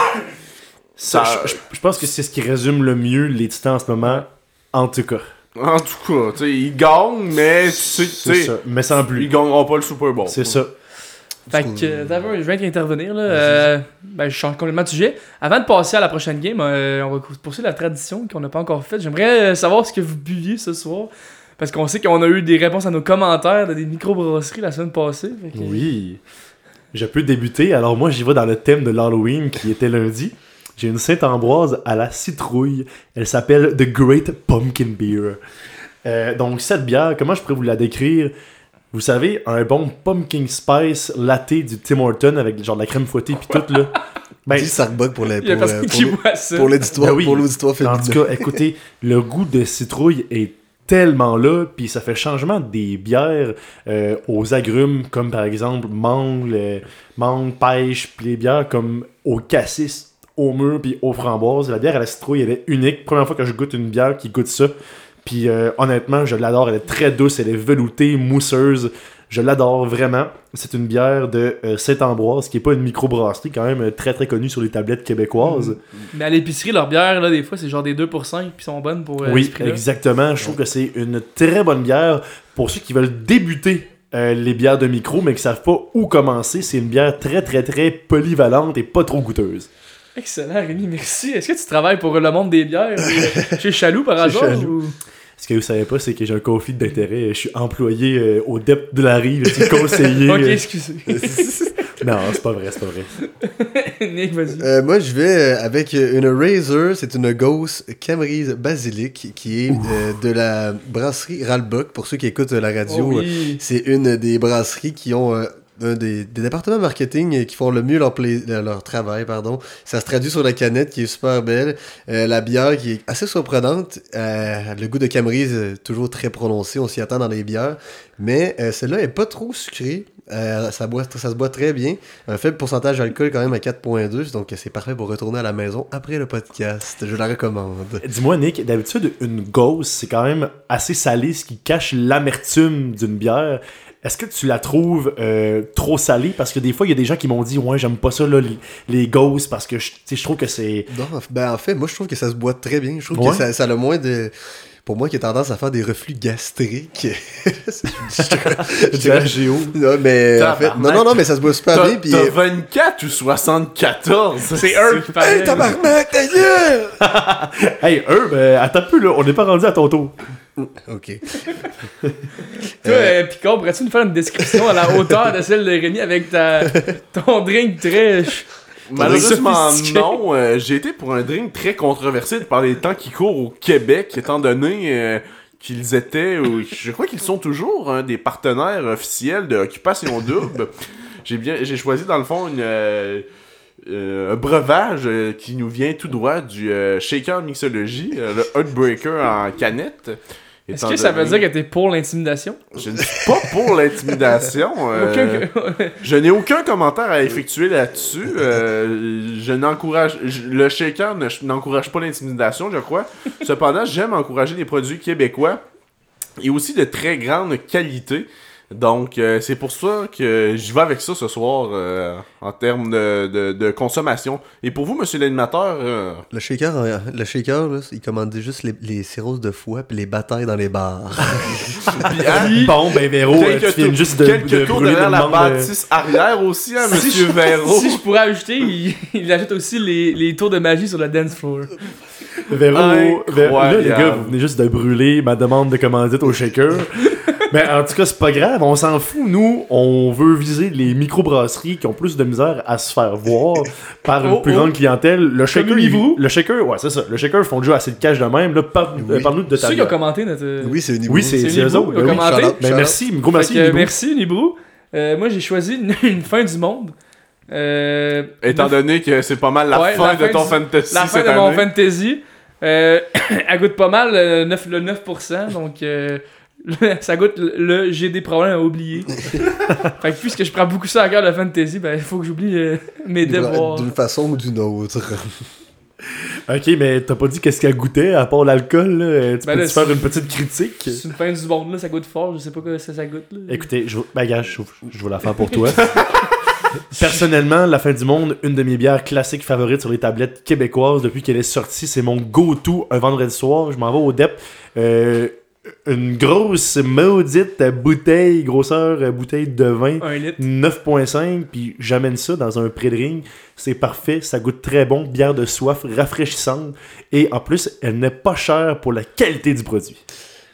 Ça, Ça- je, pense que c'est ce qui résume le mieux les Titans en ce moment. En tout cas. En tout cas, tu sais, ils gagnent, mais tu sais. Mais sans ils plus. gagneront pas le Super Bowl. C'est ça. Fait que, euh, d'abord, je viens d'intervenir. Là, euh, ben, je change complètement de sujet. Avant de passer à la prochaine game, euh, on va poursuivre la tradition qu'on n'a pas encore faite. J'aimerais euh, savoir ce que vous buviez ce soir. Parce qu'on sait qu'on a eu des réponses à nos commentaires de des microbrasseries la semaine passée. Que- Oui. Je peux débuter. Alors moi, j'y vais dans le thème de l'Halloween qui était lundi. J'ai une Sainte-Ambroise à la citrouille. Elle s'appelle The Great Pumpkin Beer. Euh, donc cette bière, comment je pourrais vous la décrire? Vous savez, un bon pumpkin spice latte du Tim Horton avec genre de la crème fouettée puis tout là. Ben, [LAUGHS] Dis Sarkbug pour les- pour, euh, pour, ça. pour l'auditoire Ben oui. pour l'auditoire En tout cas, écoutez, [LAUGHS] le goût de citrouille est tellement là, puis ça fait changement des bières euh, aux agrumes, comme par exemple mangue, le- mangue, pêche, puis les bières comme au cassis, au mûr, puis aux framboises. La bière à la citrouille, elle est unique. Première fois que je goûte une bière qui goûte ça. Puis euh, honnêtement, je l'adore. Elle est très douce, elle est veloutée, mousseuse. Je l'adore vraiment. C'est une bière de euh, Saint-Ambroise, qui est pas une microbrasserie, quand même euh, très très connue sur les tablettes québécoises. Mais à l'épicerie, leur bière, là, des fois, c'est genre des 2 pour 5, puis sont bonnes pour euh, oui, exactement. Je trouve que c'est une très bonne bière pour ceux qui veulent débuter euh, les bières de micro, mais qui savent pas où commencer. C'est une bière très très très polyvalente et pas trop goûteuse. Excellent, Rémi, merci. Est-ce que tu travailles pour le monde des bières? [LAUGHS] Chez Chaloux par hasard Chaloux. ou- Ce que vous savez pas, c'est que j'ai un conflit d'intérêt. Je suis employé euh, au DEP de la rive, je suis conseiller. [LAUGHS] Ok, excusez. [LAUGHS] Non, c'est pas vrai, c'est pas vrai. Nick, vas-y. Euh, moi, je vais euh, avec une Razer, c'est une Ghost Camerise Basilic qui est euh, de la brasserie Ralbuck. Pour ceux qui écoutent la radio, Oh oui. c'est une des brasseries qui ont euh, des, des départements marketing euh, qui font le mieux leur, leur travail. pardon. Ça se traduit sur la canette qui est super belle. Euh, la bière qui est assez surprenante. Euh, le goût de Camerise toujours très prononcé, on s'y attend dans les bières. Mais celle-là est pas trop sucrée. Euh, ça, boit, ça se boit très bien. Un faible pourcentage d'alcool quand même à 4.2, donc c'est parfait pour retourner à la maison après le podcast. Je la recommande. Dis-moi, Nick, d'habitude, une ghost, c'est quand même assez salé, ce qui cache l'amertume d'une bière. Est-ce que tu la trouves euh, trop salée? Parce que des fois, il y a des gens qui m'ont dit Ouais, j'aime pas ça, là, les, les ghosts, parce que je, je trouve que c'est. Non, en- ben, en fait, moi je trouve que ça se boit très bien. Je trouve Ouais. que ça, ça a le moins de. Pour moi qui ai tendance à faire des reflux gastriques. [LAUGHS] je [LAUGHS] du RGO. Non, mais en fait, non, non, non, mais ça se boit super bien. T'as euh, 24 ou 74? C'est un qui. Hey, tabarnak, ta gueule! [LAUGHS] Hey, eux, ben, attends peu, là, on n'est pas rendu à ton tour. Ok. Toi, euh, Picard, pourrais-tu nous faire une description à la hauteur de celle de Rémi avec ta, ton drink très. Malheureusement, non. Euh, J'ai été pour un drink très controversé par les temps qui courent au Québec, étant donné euh, qu'ils étaient, ou je crois qu'ils sont toujours, un des partenaires officiels de Occupation Double. J'ai bien, j'ai choisi dans le fond une, euh, un breuvage qui nous vient tout droit du Shaker Mixology, le Heartbreaker en canette. Est-ce que ça veut dire que t'es pour l'intimidation? Je ne suis pas pour l'intimidation. [LAUGHS] euh, [LAUGHS] je n'ai aucun commentaire à effectuer là-dessus. Euh, je n'encourage. Le shaker ne- n'encourage pas l'intimidation, je crois. Cependant, j'aime encourager les produits québécois et aussi de très grande qualité. Donc, euh, c'est pour ça que j'y vais avec ça ce soir euh, en termes de, de- de consommation. Et pour vous, monsieur l'animateur, euh, Le shaker, euh, le shaker là, il commandait juste les, les cirrhoses de foie puis les batailles dans les bars. [LAUGHS] puis, hein, Bon, ben, Véro, euh, quelques, tu viens juste de, quelques de tours brûler derrière la euh, bâtisse arrière aussi, hein, Si monsieur je- Véro. Si je pourrais ajouter, il, il ajoute aussi les, les tours de magie sur le dance floor. Véro, Véro- là, les gars, vous venez juste de brûler ma demande de commandite au shaker. [LAUGHS] Mais en tout cas, c'est pas grave, on s'en fout. Nous, on veut viser les microbrasseries qui ont plus de misère à se faire voir [LAUGHS] par une Oh, plus oh. grande clientèle. Le shaker, il- le shaker, ouais, c'est ça. Le shaker font déjà assez de cash de même. Là, par, Oui. euh, parle-nous de ta Ceux qui ont bière. commenté notre. oui, c'est une Oui, c'est C'est c'est eux Nibrou, autres. a ben oui. commenté. Ben, merci, gros merci. Nibrou. merci, Nibrou. Euh, moi, j'ai choisi une, [LAUGHS] une fin du monde. Euh, Étant neuf- donné que c'est pas mal la Ouais, fin la de ton du- fantasy La fin cette de mon fantasy. Euh, [COUGHS] elle goûte pas mal euh, 9, le 9%, donc euh, [LAUGHS] ça goûte le, le j'ai des problèmes à oublier. [LAUGHS] fait que puisque je prends beaucoup ça à cœur le fantasy, ben il faut que j'oublie euh, mes devoirs. [LAUGHS] D'une façon ou d'une autre. Ok, mais t'as pas dit qu'est-ce qu'elle goûtait à part l'alcool. là? Tu Ben peux là, te faire une petite critique? C'est une fin du monde là, ça goûte fort, je sais pas quoi ça, ça goûte là. Écoutez, je, ben, gars, je, je vais la faire pour toi. Personnellement, La fin du monde, une de mes bières classiques favorites sur les tablettes québécoises depuis qu'elle est sortie. C'est mon go-to un vendredi soir. Je m'en vais au DEP. Euh, une grosse maudite bouteille, grosseur euh, bouteille de vin. Un litre. 9.5, puis j'amène ça dans un pré-drink. C'est parfait, ça goûte très bon, bière de soif, rafraîchissante. Et en plus, elle n'est pas chère pour la qualité du produit.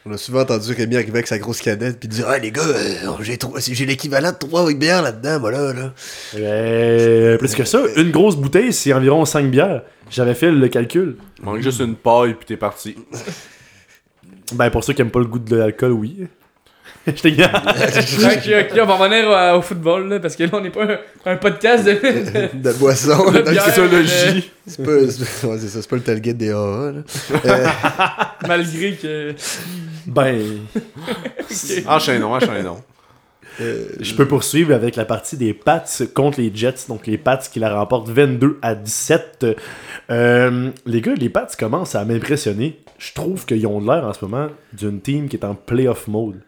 On a souvent entendu Rémi arriver avec sa grosse canette puis dire Ah les gars, euh, j'ai l'équivalent de trois bières là-dedans, moi là. là. Euh, plus que ça, une grosse bouteille, c'est environ 5 bières. J'avais fait le calcul. Manque juste une paille puis t'es parti. Ben, pour ceux qui aiment pas le goût de l'alcool, oui. [LAUGHS] Je t'ai gagné. [LAUGHS] ok, ok, on va revenir au, au football là, parce que là on n'est pas un, un podcast de. [LAUGHS] De boisson. De c'est ça, euh, c'est pas, c'est ouais, c'est ça, c'est pas le tailgate des AA. Là. Euh, malgré que. Ben, Ok. Enchaînons, enchaînons. Euh, Je peux poursuivre avec la partie des Pats contre les Jets. Donc les Pats qui la remportent 22 à 17. Euh, les gars, les Pats commencent à m'impressionner. Je trouve qu'ils ont l'air en ce moment d'une team qui est en playoff mode.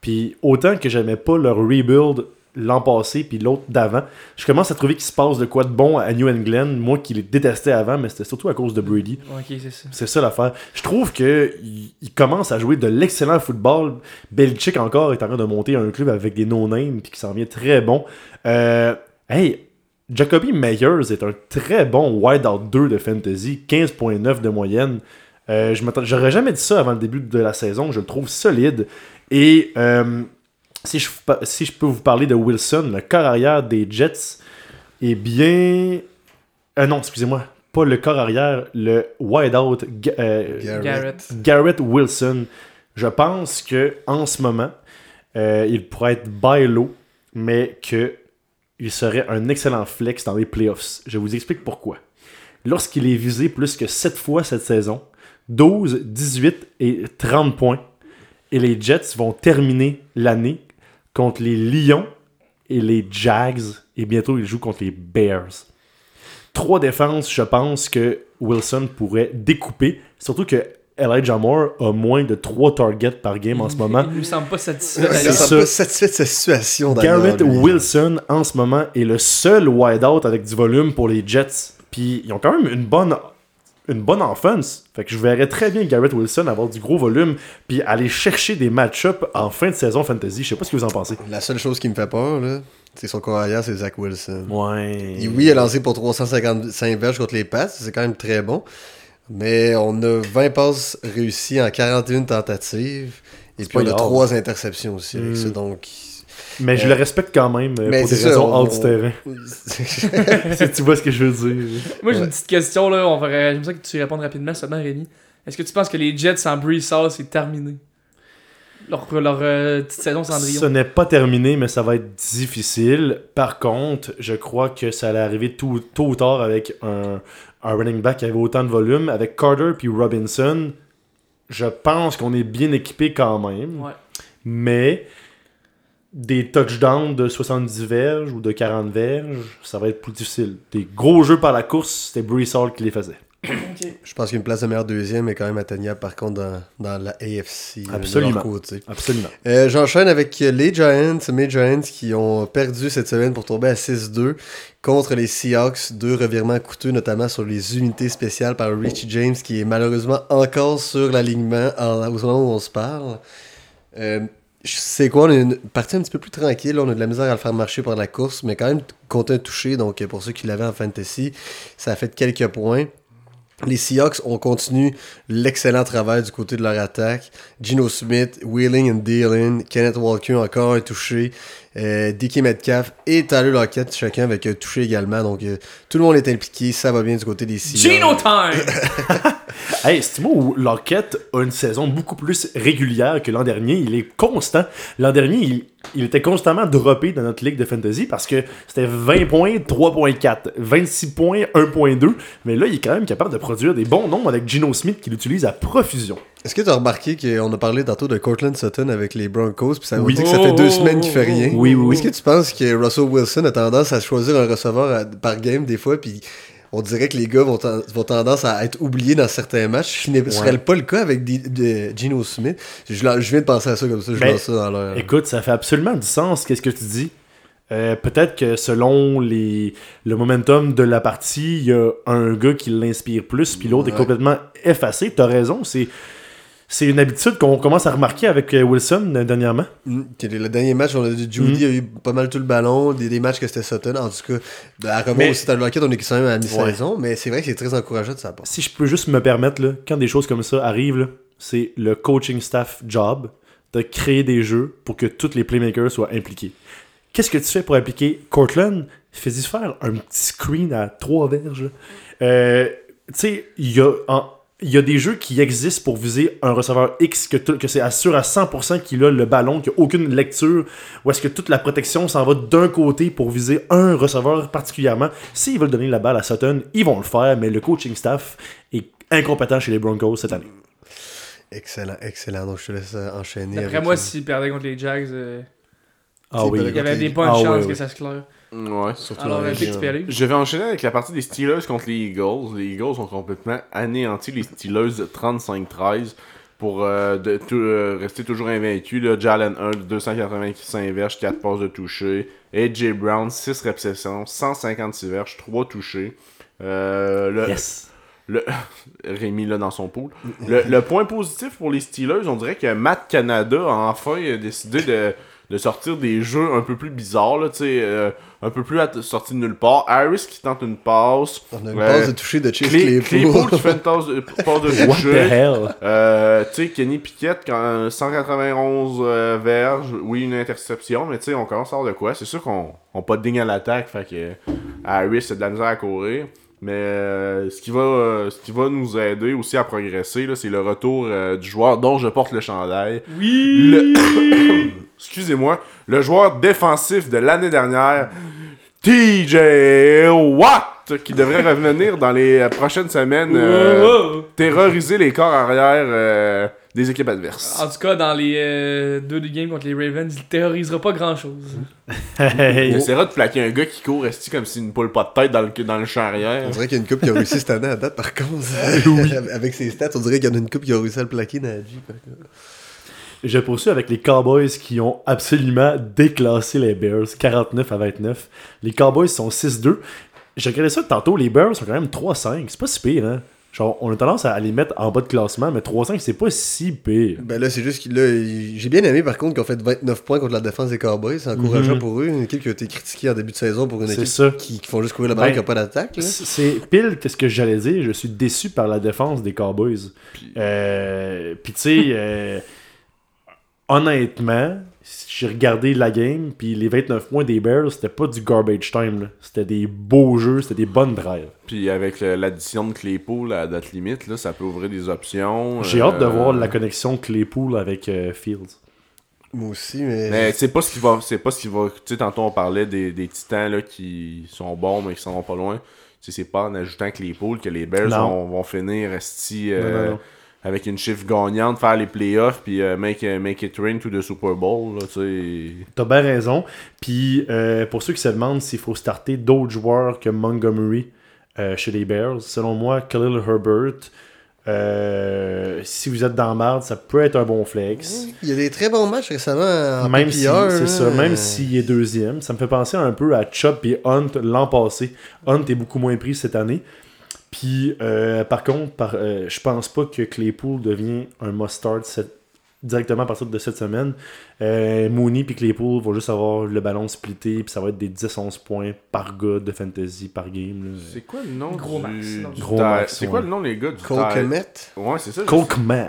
Puis autant que j'aimais pas leur rebuild l'an passé puis l'autre d'avant, je commence à trouver qu'il se passe de quoi de bon à New England. Moi qui les détestais avant, mais c'était surtout à cause de Brady. C'est ça. C'est ça l'affaire. Je trouve que il, il commence à jouer de l'excellent football. Belichick encore est en train de monter un club avec des no-names puis qui s'en vient très bon. Euh, hey, Jacoby Meyers est un très bon wide-out 2 de fantasy, 15.9 de moyenne. Euh, je J'aurais jamais dit ça avant le début de la saison. Je le trouve solide. Et euh, si, je, pa- si je peux vous parler de Wilson, le corps arrière des Jets, eh bien. Euh, non, excusez-moi. Pas le corps arrière, le wide-out euh. Garrett Wilson. Je pense que en ce moment, euh, il pourrait être by low, mais que il serait un excellent flex dans les playoffs. Je vous explique pourquoi. Lorsqu'il est visé plus que 7 fois cette saison, 12, 18 et 30 points, et les Jets vont terminer l'année contre les Lions et les Jags, et bientôt ils jouent contre les Bears. Trois défenses, je pense que Wilson pourrait découper, surtout que Elijah Moore a moins de 3 targets par game en ce [LAUGHS] moment. Il nous semble pas satisfait. Il ça. semble pas satisfait de sa situation Garrett lui. Wilson, en ce moment, est le seul wide-out avec du volume pour les Jets. Puis ils ont quand même une bonne, une bonne offense. Fait que je verrais très bien Garrett Wilson avoir du gros volume puis aller chercher des match-ups en fin de saison fantasy. Je sais pas ce que vous en pensez. La seule chose qui me fait peur, là, c'est son corps arrière, c'est Zach Wilson. Ouais. Et oui, il a lancé pour 355 verges contre les Pats, c'est quand même très bon. Mais on a 20 passes réussies en 41 tentatives. Et puis on a grave. 3 interceptions aussi avec Mm. ça. Donc. Mais je Euh, le respecte quand même euh, mais pour des ça, raisons on- hors du terrain. [LAUGHS] [LAUGHS] si tu vois ce que je veux dire. Moi, j'ai Ouais. une petite question, là. On ferait... J'aimerais ça que tu répondes rapidement, seulement, Rémi. Est-ce que tu penses que les Jets sans Breeze Hall, c'est terminé? Leur, leur euh, petite saison Cendrillon. Ce n'est pas terminé, mais ça va être difficile. Par contre, je crois que ça allait arriver tout, tôt ou tard avec un, un running back qui avait autant de volume. Avec Carter puis Robinson, je pense qu'on est bien équipé quand même. Ouais. Mais des touchdowns de 70 verges ou de 40 verges, ça va être plus difficile. Des gros jeux par la course, c'était Brees Hall qui les faisait. Je pense qu'une place de meilleur deuxième est quand même atteignable par contre dans, dans la AFC. euh, Absolument. De leur côté. Absolument. Euh, J'enchaîne avec les Giants, mes Giants qui ont perdu cette semaine pour tomber à 6-2 contre les Seahawks. Deux revirements coûteux, notamment sur les unités spéciales par Richie James, qui est malheureusement encore sur l'alignement en- au moment où on se parle. Euh, sais quoi, on a une partie un petit peu plus tranquille. On a de la misère à le faire marcher pendant la course, mais quand même compte un touché. Donc, pour ceux qui l'avaient en fantasy, ça a fait quelques points. Les Seahawks ont continué l'excellent travail du côté de leur attaque. Gino Smith, Wheeling and Dealing, Kenneth Walker encore un touché, euh, Dickie Metcalf et Tyler Lockett, chacun avec un touché également. Donc euh, tout le monde est impliqué, ça va bien du côté des Seahawks. Gino Time [LAUGHS] Hey, où Lockett a une saison beaucoup plus régulière que l'an dernier. Il est constant. L'an dernier, il, il était constamment droppé dans notre ligue de fantasy parce que c'était 20 points, 3.4, 26 points, 1.2. Mais là, il est quand même capable de produire des bons nombres avec Gino Smith qui l'utilise à profusion. Est-ce que tu as remarqué qu'on a parlé tantôt de Cortland Sutton avec les Broncos, puis ça dire que ça fait deux semaines qu'il fait rien? Oui, oui, oui. Est-ce que tu penses que Russell Wilson a tendance à choisir un receveur à- par game des fois, puis on dirait que les gars vont, ten- vont tendance à être oubliés dans certains matchs, ce ne serait pas le cas avec Gino Smith. Je, viens de penser à ça comme ça, je Ben, ça dans. Écoute, ça fait absolument du sens, qu'est-ce que tu dis. Euh, Peut-être que selon les, le momentum de la partie, il y a un gars qui l'inspire plus, puis l'autre est complètement effacé. T'as raison, c'est c'est une habitude qu'on commence à remarquer avec euh, Wilson euh, dernièrement. Mm, Le dernier match, on a dit Judy Mm. a eu pas mal tout le ballon, des, des matchs que c'était Sutton. En tout cas, ben, à Remo Mais- aussi, dans le Lockett, on est quand même à mi-saison, mais c'est vrai que c'est très encourageant de sa part. Si je peux juste me permettre, là, quand des choses comme ça arrivent, c'est le coaching staff job de créer des jeux pour que tous les playmakers soient impliqués. Qu'est-ce que tu fais pour impliquer Cortland? Fais-y faire un petit screen à trois verges. Euh, tu sais, il y a en- il y a des jeux qui existent pour viser un receveur X que, que c'est assure à 100% qu'il a le ballon, qu'il n'y a aucune lecture, ou est-ce que toute la protection s'en va d'un côté pour viser un receveur particulièrement. S'ils veulent donner la balle à Sutton, ils vont le faire, mais le coaching staff est incompétent chez les Broncos cette année. Excellent, excellent. Donc, je te laisse euh, enchaîner. D'après avec, moi, euh, s'ils perdaient contre les Jags, euh, Ah oui. Il y avait des bonnes Ah, chances ouais, que ouais. ça se claire. Ouais. Surtout Alors, région. Je vais enchaîner avec la partie des Steelers contre les Eagles. Les Eagles ont complètement anéanti les Steelers de 35-13 pour euh, de- tout- euh, rester toujours invaincus. Là. Jalen Hurts, 285 verges, 4 passes de toucher. AJ Brown, 6 réceptions, 156 verges, 3 touchés. Euh, le, Yes. le, [LAUGHS] Rémi là dans son pool. Le, le point positif pour les Steelers, on dirait que Matt Canada a enfin décidé de, de sortir des jeux un peu plus bizarres, là, tu sais, euh, un peu plus sortis de nulle part. Harris qui tente une passe. On a une Euh, passe de toucher de Chase Clay- Claypool Claypool. qui fait une tasse de, [LAUGHS] passe de What the toucher. hell? Euh, tu sais, Kenny Pickett, quand- 191 euh, verges, oui, une interception, mais tu sais, on commence à voir de quoi. C'est sûr qu'on n'a pas de digne à l'attaque, fait que Harris a de la misère à courir. Mais euh, ce, qui va, euh, ce qui va nous aider aussi à progresser, c'est le retour euh, du joueur dont je porte le chandail. Oui! Le... [COUGHS] Excusez-moi, le joueur défensif de l'année dernière, TJ Watt, qui devrait revenir dans les prochaines semaines, terroriser les corps arrière des équipes adverses. En tout cas, dans les euh, deux de games contre les Ravens, il terrorisera pas grand chose. Il essaiera de plaquer un gars qui court esti comme s'il ne poule pas de tête dans le, dans le champ arrière? On dirait qu'il y a une coupe qui a réussi cette année à date, par contre. [LAUGHS] [LAUGHS] Avec ses stats, on dirait qu'il y en a une coupe qui a réussi à le plaquer, contre. Je poursuis avec les Cowboys qui ont absolument déclassé les Bears, 49 à 29. Les Cowboys sont 6-2. J'ai regardé ça tantôt, les Bears sont quand même 3-5. C'est pas si pire, hein? Genre, on a tendance à les mettre en bas de classement, mais 3-5, c'est pas si pire. Ben là, c'est juste qu'il là, j'ai bien aimé par contre qu'ils ont fait 29 points contre la défense des Cowboys. C'est encourageant Mhm. pour eux. Une équipe qui a été critiquée en début de saison pour une équipe ça. Qui, qui font juste courir le ballon Ben, qui n'a pas d'attaque. là. C'est pile que ce que j'allais dire. Je suis déçu par la défense des Cowboys. Euh, Puis tu sais, euh, honnêtement, j'ai regardé la game, puis les 29 points des Bears, c'était pas du garbage time. là. C'était des beaux jeux, c'était des bonnes drives. Puis avec l'addition de Claypool à date limite, là, ça peut ouvrir des options. J'ai euh, hâte de voir la connexion Claypool avec euh, Fields. Moi aussi, mais. Mais c'est pas ce qui va. C'est pas ce qui va. Tu sais, tantôt on parlait des, des titans là, qui sont bons mais qui s'en vont pas loin. Tu sais, c'est pas en ajoutant Claypool que les Bears vont, vont finir esti, Non, euh, non, non. Avec une chiffre gagnante, faire les playoffs puis euh, make, make it rain to the Super Bowl. Là, tu sais. T'as bien raison. Puis euh, pour ceux qui se demandent s'il faut starter d'autres joueurs que Montgomery euh, chez les Bears, selon moi, Khalil Herbert, euh, si vous êtes dans la merde, ça peut être un bon flex. Il y a des très bons matchs récemment en Même si, c'est ça, même s'il est deuxième, ça me fait penser un peu à Chop et Hunt l'an passé. Hunt est beaucoup moins pris cette année. Puis, euh, par contre, par, euh, je pense pas que Claypool devient un must-start directement à partir de cette semaine. Euh, Mooney puis Claypool vont juste avoir le ballon splitté, puis ça va être des 10-11 points par gars de fantasy par game. C'est quoi le nom Gros du, max, non. Gros C'est quoi le nom, les gars, du Cole Kmet. Ouais, c'est ça.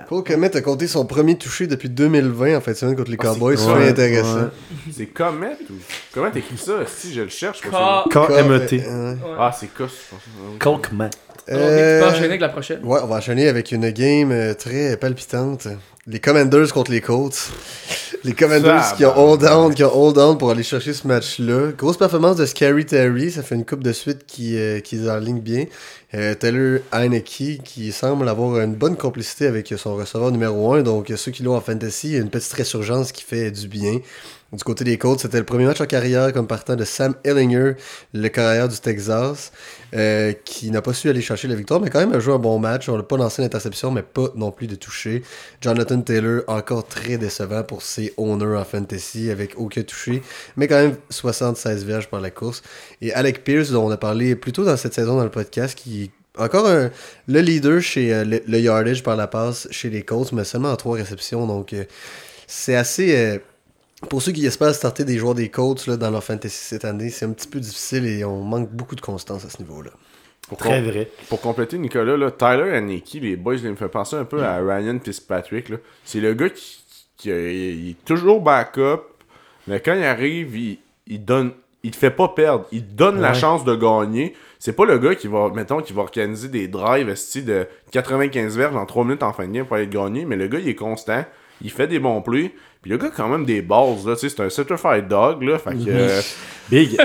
Cole Kmet a compté son premier touché depuis 2020 en fait semaine contre les Ah, Cowboys. C'est ouais, intéressant. ouais. C'est Comet ou. Comment t'écris ça? Si je le cherche. K- K-M-E-T. Euh, Ouais. Ah, c'est pense. Cole tu euh, peux enchaîner avec la prochaine. Ouais, on va enchaîner avec une game euh, très palpitante. Les Commanders contre les Colts. Les Commanders Ça, qui ont hold down, qui ont hold down pour aller chercher ce match-là. Grosse performance de Scary Terry, ça fait une coupe de suite qui, euh, qui est en ligne bien. Euh, Taylor Heineke qui semble avoir une bonne complicité avec son receveur numéro 1. Donc ceux qui l'ont en fantasy, il y a une petite résurgence qui fait du bien. Du côté des Colts, c'était le premier match en carrière comme partant de Sam Ellinger, le carrière du Texas, euh, qui n'a pas su aller chercher la victoire, mais quand même a joué un bon match. On n'a pas lancé l'interception, mais pas non plus de toucher. Jonathan Taylor, encore très décevant pour ses owners en fantasy, avec aucun touché, mais quand même 76 verges par la course. Et Alec Pierce, dont on a parlé plus tôt dans cette saison dans le podcast, qui est encore un- le leader chez euh, le, yardage par la passe chez les Colts, mais seulement en trois réceptions. Donc, euh, c'est assez. Pour ceux qui espèrent starter des joueurs des Colts là, dans leur fantasy cette année, c'est un petit peu difficile et on manque beaucoup de constance à ce niveau-là. Pour, Très com- vrai. pour compléter, Nicolas, là, Tyler Haneke, les boys, il me fait penser un peu à Ryan Fitzpatrick. là. C'est le gars qui, qui a- il est toujours backup, mais quand il arrive, il, il donne. Il te fait pas perdre. Il te donne la chance de gagner. C'est pas le gars qui va, mettons, qui va organiser des drives de 95 verges en 3 minutes en fin de game pour aller gagner, mais le gars, il est constant. Il fait des bons plays. Puis le gars, a quand même des balls. là, tu sais, C'est un certified dog. Là, fait que, euh, [LAUGHS] Big.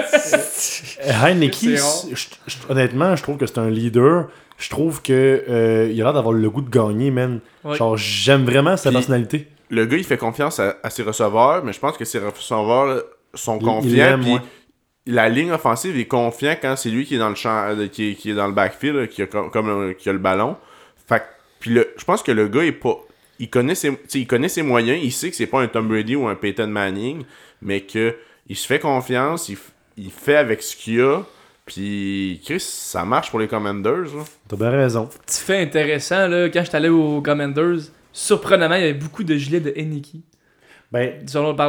Heineke, C'est rare. je- je- honnêtement, je trouve que c'est un leader. Je trouve que euh, il a l'air d'avoir le goût de gagner, man. Ouais. Genre, j'aime vraiment sa Puis- personnalité. le gars, il fait confiance à, à ses receveurs, mais je pense que ses receveurs sont Il- confiants. l'aime, puis ouais. la ligne offensive est confiant quand c'est lui qui est dans le champ, euh, qui, est, qui est dans le backfield, là, qui a comme, comme, euh, qui a le ballon. Fait que- puis le, je pense que le gars est pas. Il connaît ses, tu sais, il connaît ses moyens, il sait que c'est pas un Tom Brady ou un Peyton Manning, mais que il se fait confiance, il, il fait avec ce qu'il a. Puis Chris, ça marche pour les Commanders. là. T'as bien raison. Petit fait intéressant, là, quand j'étais allé aux Commanders, surprenamment, il y avait beaucoup de gilets de Henneke. Ben,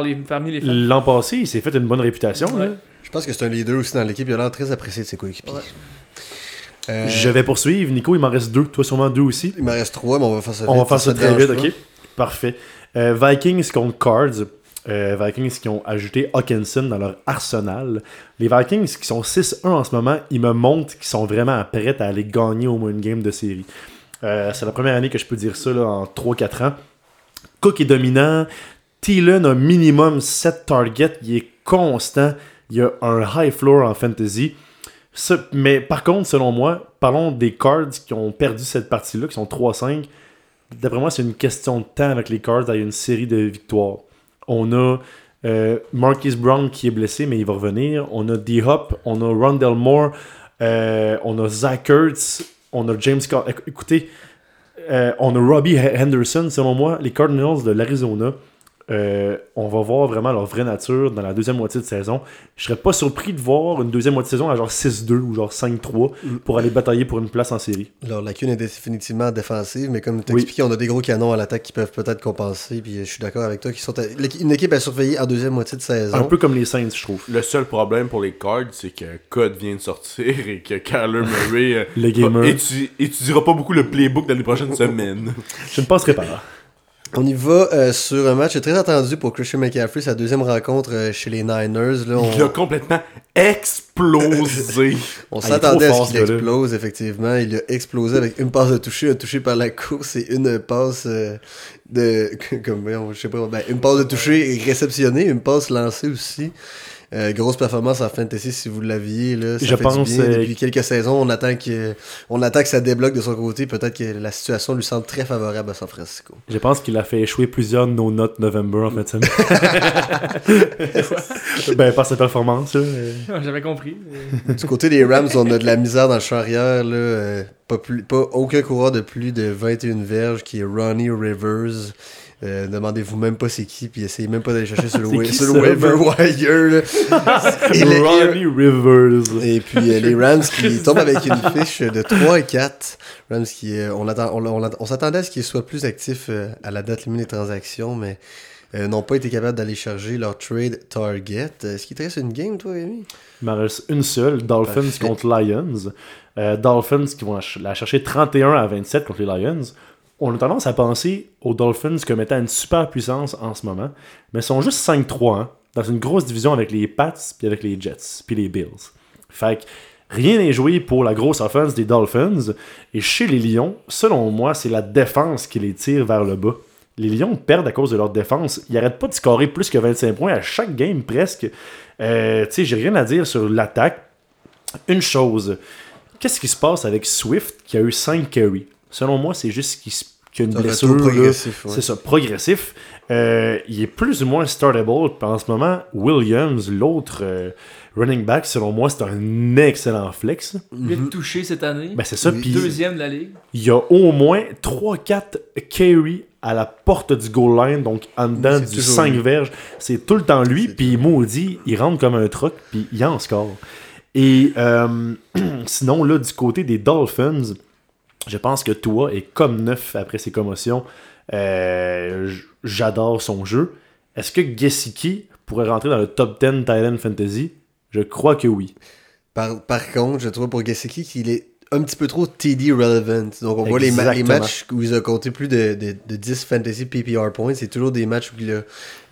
les, parmi les fans. l'an passé, il s'est fait une bonne réputation. Ouais. là. Je pense que c'est un leader aussi dans l'équipe. Il a l'air très apprécié de ses coéquipiers. Ouais. Euh, Je vais poursuivre. Nico, il m'en reste deux. Toi, sûrement deux aussi. Il m'en reste trois, mais on va faire ça On va vite, faire ça très vite, ok? Parfait. Euh, Vikings contre Cards. Euh, Vikings qui ont ajouté Hawkinson dans leur arsenal. Les Vikings qui sont 6-1 en ce moment, ils me montrent qu'ils sont vraiment prêts à aller gagner au moins une game de série. Euh, c'est la première année que je peux dire ça là, en 3-4 ans. Cook est dominant. Thielen a minimum 7 targets. Il est constant. Il a un high floor en fantasy. Mais par contre, selon moi, parlons des Cards qui ont perdu cette partie-là, qui sont 3-5. D'après moi, c'est une question de temps avec les Cards à une série de victoires. On a euh, Marquis Brown qui est blessé, mais il va revenir. On a D-Hop, on a Rondell Moore, euh, on a Zach Ertz, on a James Scott. Éc- Écoutez, euh, on a Robbie Henderson, selon moi, les Cardinals de l'Arizona. Euh, on va voir vraiment leur vraie nature dans la deuxième moitié de saison. Je serais pas surpris de voir une deuxième moitié de saison à genre 6-2 ou genre 5-3 pour aller batailler pour une place en série. Leur lacune est définitivement défensive, mais comme tu as Oui. expliqué, on a des gros canons à l'attaque qui peuvent peut-être compenser. Puis je suis d'accord avec toi. Qui sont à- Une équipe à surveiller en deuxième moitié de saison. Un peu comme les Saints, je trouve. Le seul problème pour les Cards, c'est que Code vient de sortir et que Kyler Murray euh, [LAUGHS] Le gamer. étu- étudiera pas beaucoup le playbook dans les prochaines [LAUGHS] semaines. Je ne passerai pas là. On y va euh, sur un match très attendu pour Christian McCaffrey, sa deuxième rencontre euh, chez les Niners. Là, Il a complètement explosé. [LAUGHS] on Ah, s'attendait à ce qu'il explose, effectivement. Il a explosé avec une passe de toucher, un touché par la course et une passe euh, de. [LAUGHS] Comme, je sais pas, ben, une passe de toucher réceptionnée, une passe lancée aussi. Euh, grosse performance en fantasy si vous l'aviez là, ça Je fait pense, du bien. euh, Depuis quelques saisons, on attend que on attend que ça débloque de son côté. Peut-être que la situation lui semble très favorable à San Francisco. Je pense qu'il a fait échouer plusieurs No Not November en de semaine. [LAUGHS] ben, par sa performance. Là. euh. J'avais compris. Du côté des Rams, on a de la misère dans le champ arrière. Là, euh, pas, plus, pas aucun coureur de plus de 21 verges qui est Ronnie Rivers. Euh, Demandez-vous même pas c'est qui, puis essayez même pas d'aller chercher [LAUGHS] sur le, qui sur le wire. [LAUGHS] Et, Ronnie Rivers. et puis euh, les Rams qui [LAUGHS] tombent avec une fiche de 3 et 4. Rams qui, euh, on, attend, on, on, on s'attendait à ce qu'ils soient plus actifs à la date limite des transactions, mais n'ont pas été capables d'aller charger leur trade target. Est-ce qu'il te reste une game, toi, Rémi? Il m'en reste une seule, Dolphins Parfait. contre Lions. Dolphins qui vont la chercher 31 à 27 contre les Lions. On a tendance à penser aux Dolphins comme étant une super puissance en ce moment, mais ils sont juste 5-3 hein, dans une grosse division avec les Pats, puis avec les Jets, puis les Bills. Fait que rien n'est joué pour la grosse offense des Dolphins. Et chez les Lions, selon moi, c'est la défense qui les tire vers le bas. Les Lions perdent à cause de leur défense. Ils n'arrêtent pas de scorer plus que 25 points à chaque game presque. Euh, tu sais, j'ai rien à dire sur l'attaque. Une chose, qu'est-ce qui se passe avec Swift qui a eu 5 carries? Selon moi, c'est juste qu'il y a une Un blessure. progressif, ouais. C'est ça, progressif. Euh, il est plus ou moins startable. En ce moment, Williams, l'autre euh, running back, selon moi, c'est un excellent flex. Il est touché cette année. Ben, c'est ça. Oui. Deuxième de la ligue. il y a au moins 3-4 carries à la porte du goal line, donc en dedans du toujours 5 lui. verges. C'est tout le temps lui, puis maudit, il rentre comme un truc, puis il en score. Et euh, [CLEARS THROAT] sinon, là, du côté des Dolphins, je pense que Tua est comme neuf après ses commotions. Euh, J'adore son jeu. Est-ce que Gesicki pourrait rentrer dans le top 10 Thailand Fantasy? Je crois que oui. Par, par contre, je trouve pour Gesicki qu'il est un petit peu trop TD relevant. Donc, on voit les, ma- les Exactement. matchs où il a compté plus de, de, de 10 fantasy PPR points. C'est toujours des matchs où il a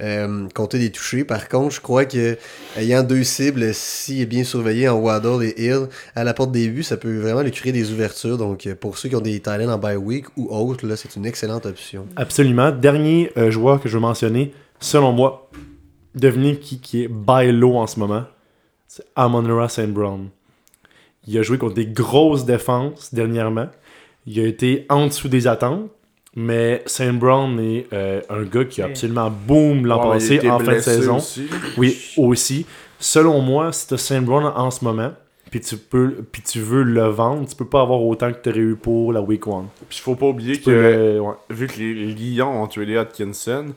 euh, compté des touchés. Par contre, je crois que ayant deux cibles, s'il est bien surveillé en Waddle et Hill, à la porte des buts, ça peut vraiment lui créer des ouvertures. Donc, pour ceux qui ont des talents en bye week ou autres, là, c'est une excellente option. Absolument. Dernier euh, joueur que je veux mentionner, selon moi, devinez qui, qui est by low en ce moment. C'est Amon-Ra St. Brown. Il a joué contre des grosses défenses dernièrement. Il a été en dessous des attentes. Mais Saint Brown est euh, un gars qui a absolument boom l'an passé en fin de saison. aussi. Oui, aussi. Selon moi, si tu as Saint Brown en ce moment, puis tu peux puis tu veux le vendre, tu peux pas avoir autant que tu aurais eu pour la Week 1. Puis faut pas oublier Tu que peux, euh, ouais. vu que les Lions ont tué Atkinson,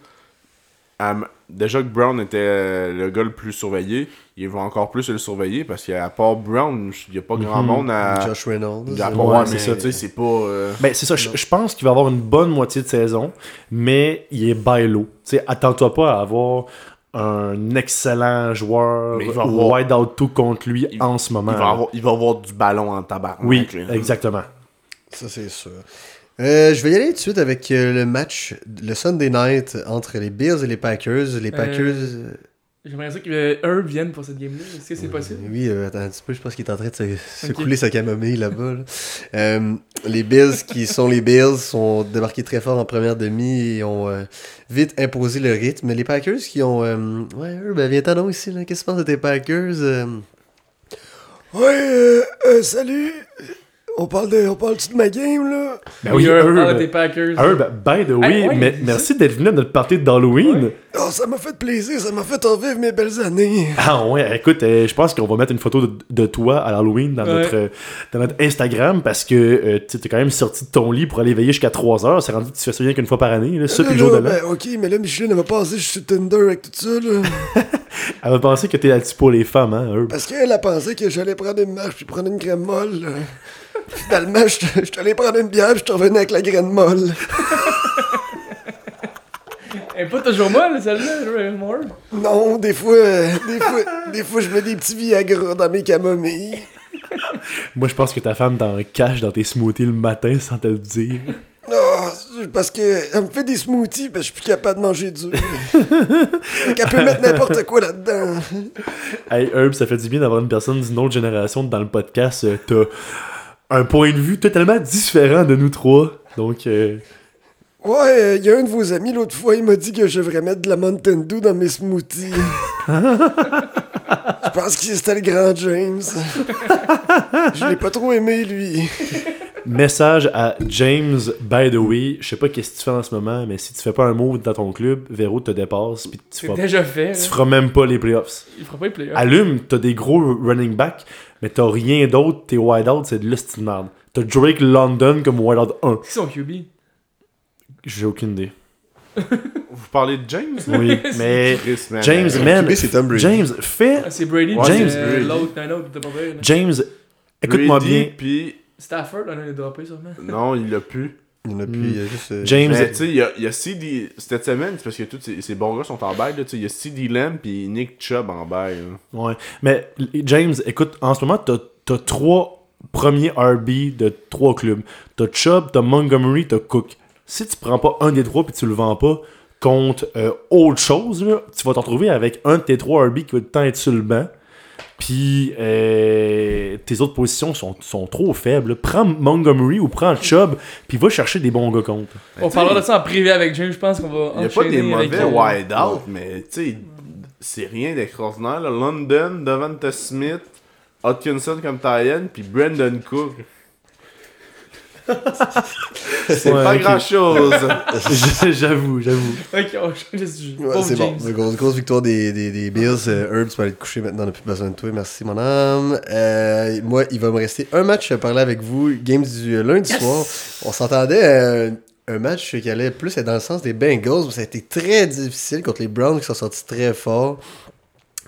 euh, déjà que Brown était euh, le gars le plus surveillé, ils vont encore plus le surveiller parce qu'à part Brown, il n'y a pas grand Mhm. monde à. Josh Reynolds. à part- Ouais, ouais, c'est mais ça. tu sais, c'est pas. euh, Ben, c'est ça, je, pense qu'il va avoir une bonne moitié de saison, mais il est bailo. Tu sais, attends-toi pas à avoir un excellent joueur Mais il va avoir- wide out tout contre lui Il- en ce moment. il, va avoir, il va avoir du ballon en tabac. Oui, exactement. Ça, c'est sûr. Euh, je vais y aller tout de suite avec euh, le match, le Sunday night entre les Bills et les Packers. Les Packers. euh, J'aimerais ça que Herb vienne pour cette game-là. Est-ce que c'est possible? Oui, euh, attends un petit peu, je pense qu'il est en train de se, couler sa camomille là-bas. là. Euh, les Bills, qui sont les Bills, sont débarqués très fort en première demi et ont euh, vite imposé le rythme. Les Packers qui ont. euh, ouais, eux, ben viens-t'en donc ici, là. Qu'est-ce que tu penses de tes Packers euh? Ouais, euh, euh, salut. On parle de, on parle de ma game, là? Ben oui, Herb, Herb. parle des Packers. Herb, by the way, Hey, ouais, mais- merci d'être venu à notre party d'Halloween. Ouais. Oh, ça m'a fait plaisir, ça m'a fait revivre mes belles années. Ah ouais, écoute, euh, je pense qu'on va mettre une photo de, de toi à l'Halloween dans, Ouais. notre, euh, dans notre Instagram parce que euh, tu es quand même sorti de ton lit pour aller veiller jusqu'à 3 heures. C'est rendu que tu fais ça rien qu'une fois par année, là, ça puis le jour de l'an. ben, ok, mais là, Micheline, elle m'a passé, je suis Tinder avec tout ça, là. [LAUGHS] Elle va penser que t'es là-dessus pour les femmes, hein, Herb. Parce qu'elle a pensé que j'allais prendre une marche puis prendre une crème molle. là. Finalement, je suis allé prendre une bière je suis revenu avec la graine molle. Elle est pas toujours molle, celle-là, Moore. Non, des fois, euh, des fois, des fois, je mets des petits Viagra dans mes camomilles. Moi, je pense que ta femme t'en cache dans tes smoothies le matin sans te le dire. Non, c'est parce que elle me fait des smoothies parce que je suis plus capable de manger dur. Fait qu'elle peut mettre n'importe quoi là-dedans. Hey, Herb, ça fait du bien d'avoir une personne d'une autre génération dans le podcast. Euh, T'as un point de vue totalement différent de nous trois. Donc, euh, Ouais, il y a un de vos amis l'autre fois, il m'a dit que je devrais mettre de la Mountain Dew dans mes smoothies. [LAUGHS] je pense que c'était le grand James. je l'ai pas trop aimé, lui. message à James, by the way. Je sais pas qu'est-ce que tu fais en ce moment, mais si tu fais pas un move dans ton club, Véro te dépasse. Puis tu C'est feras, déjà fait. tu feras même pas les playoffs. Il fera pas les playoffs. Allume, t'as des gros running backs, mais t'as rien d'autre. Tes wide out, c'est de l'hostie de merde. T'as Drake London comme wide out 1. Qui sont QB? J'ai aucune idée. [LAUGHS] Vous parlez de James? Oui, [LAUGHS] mais. James, man, QB, c'est Tom Brady. James, fais. Ah, c'est Brady. Ouais, James euh. L'autre, t'as pas. James, écoute-moi bien. Puis, Stafford, on l'a droppé sûrement. non, il l'a plus. Il y en a plus, Hmm. il y a juste. euh, James, Mais tu sais, il y a, il y a CD. Cette semaine, c'est parce que tous ces, ces bons gars sont en bail. là, tu sais, Il y a CD Lamb puis Nick Chubb en bail. là. Ouais. Mais James, écoute, en ce moment, t'as as trois premiers RB de trois clubs. T'as Chubb, t'as Montgomery, t'as Cook. Si tu prends pas un des trois puis tu le vends pas contre euh, autre chose, là, tu vas te retrouver avec un de tes trois RB qui va tout le temps être sur le banc. Puis euh, tes autres positions sont, sont trop faibles. Prends Montgomery ou prends Chubb, puis va chercher des bons gars contre. On parlera de ça en privé avec James, je pense qu'on va Il n'y a pas des mauvais wide out, mais tu sais, c'est rien d'extraordinaire. là. London, Devonta Smith, Hutchinson comme Tyen, puis Brandon Cook. [LAUGHS] c'est Ouais, pas grand chose. [LAUGHS] j'avoue, j'avoue. Ok, on change de sujet. C'est bon. Grosse, grosse victoire des, des, des Bills. Euh, Herb, tu peux aller te coucher maintenant, on n'a plus besoin de toi. Merci, mon âme. Euh, moi, il va me rester un match à parler avec vous. Games du euh, lundi soir. On s'entendait à un, un match qui allait plus être dans le sens des Bengals. mais Ça a été très difficile contre les Browns qui sont sortis très fort.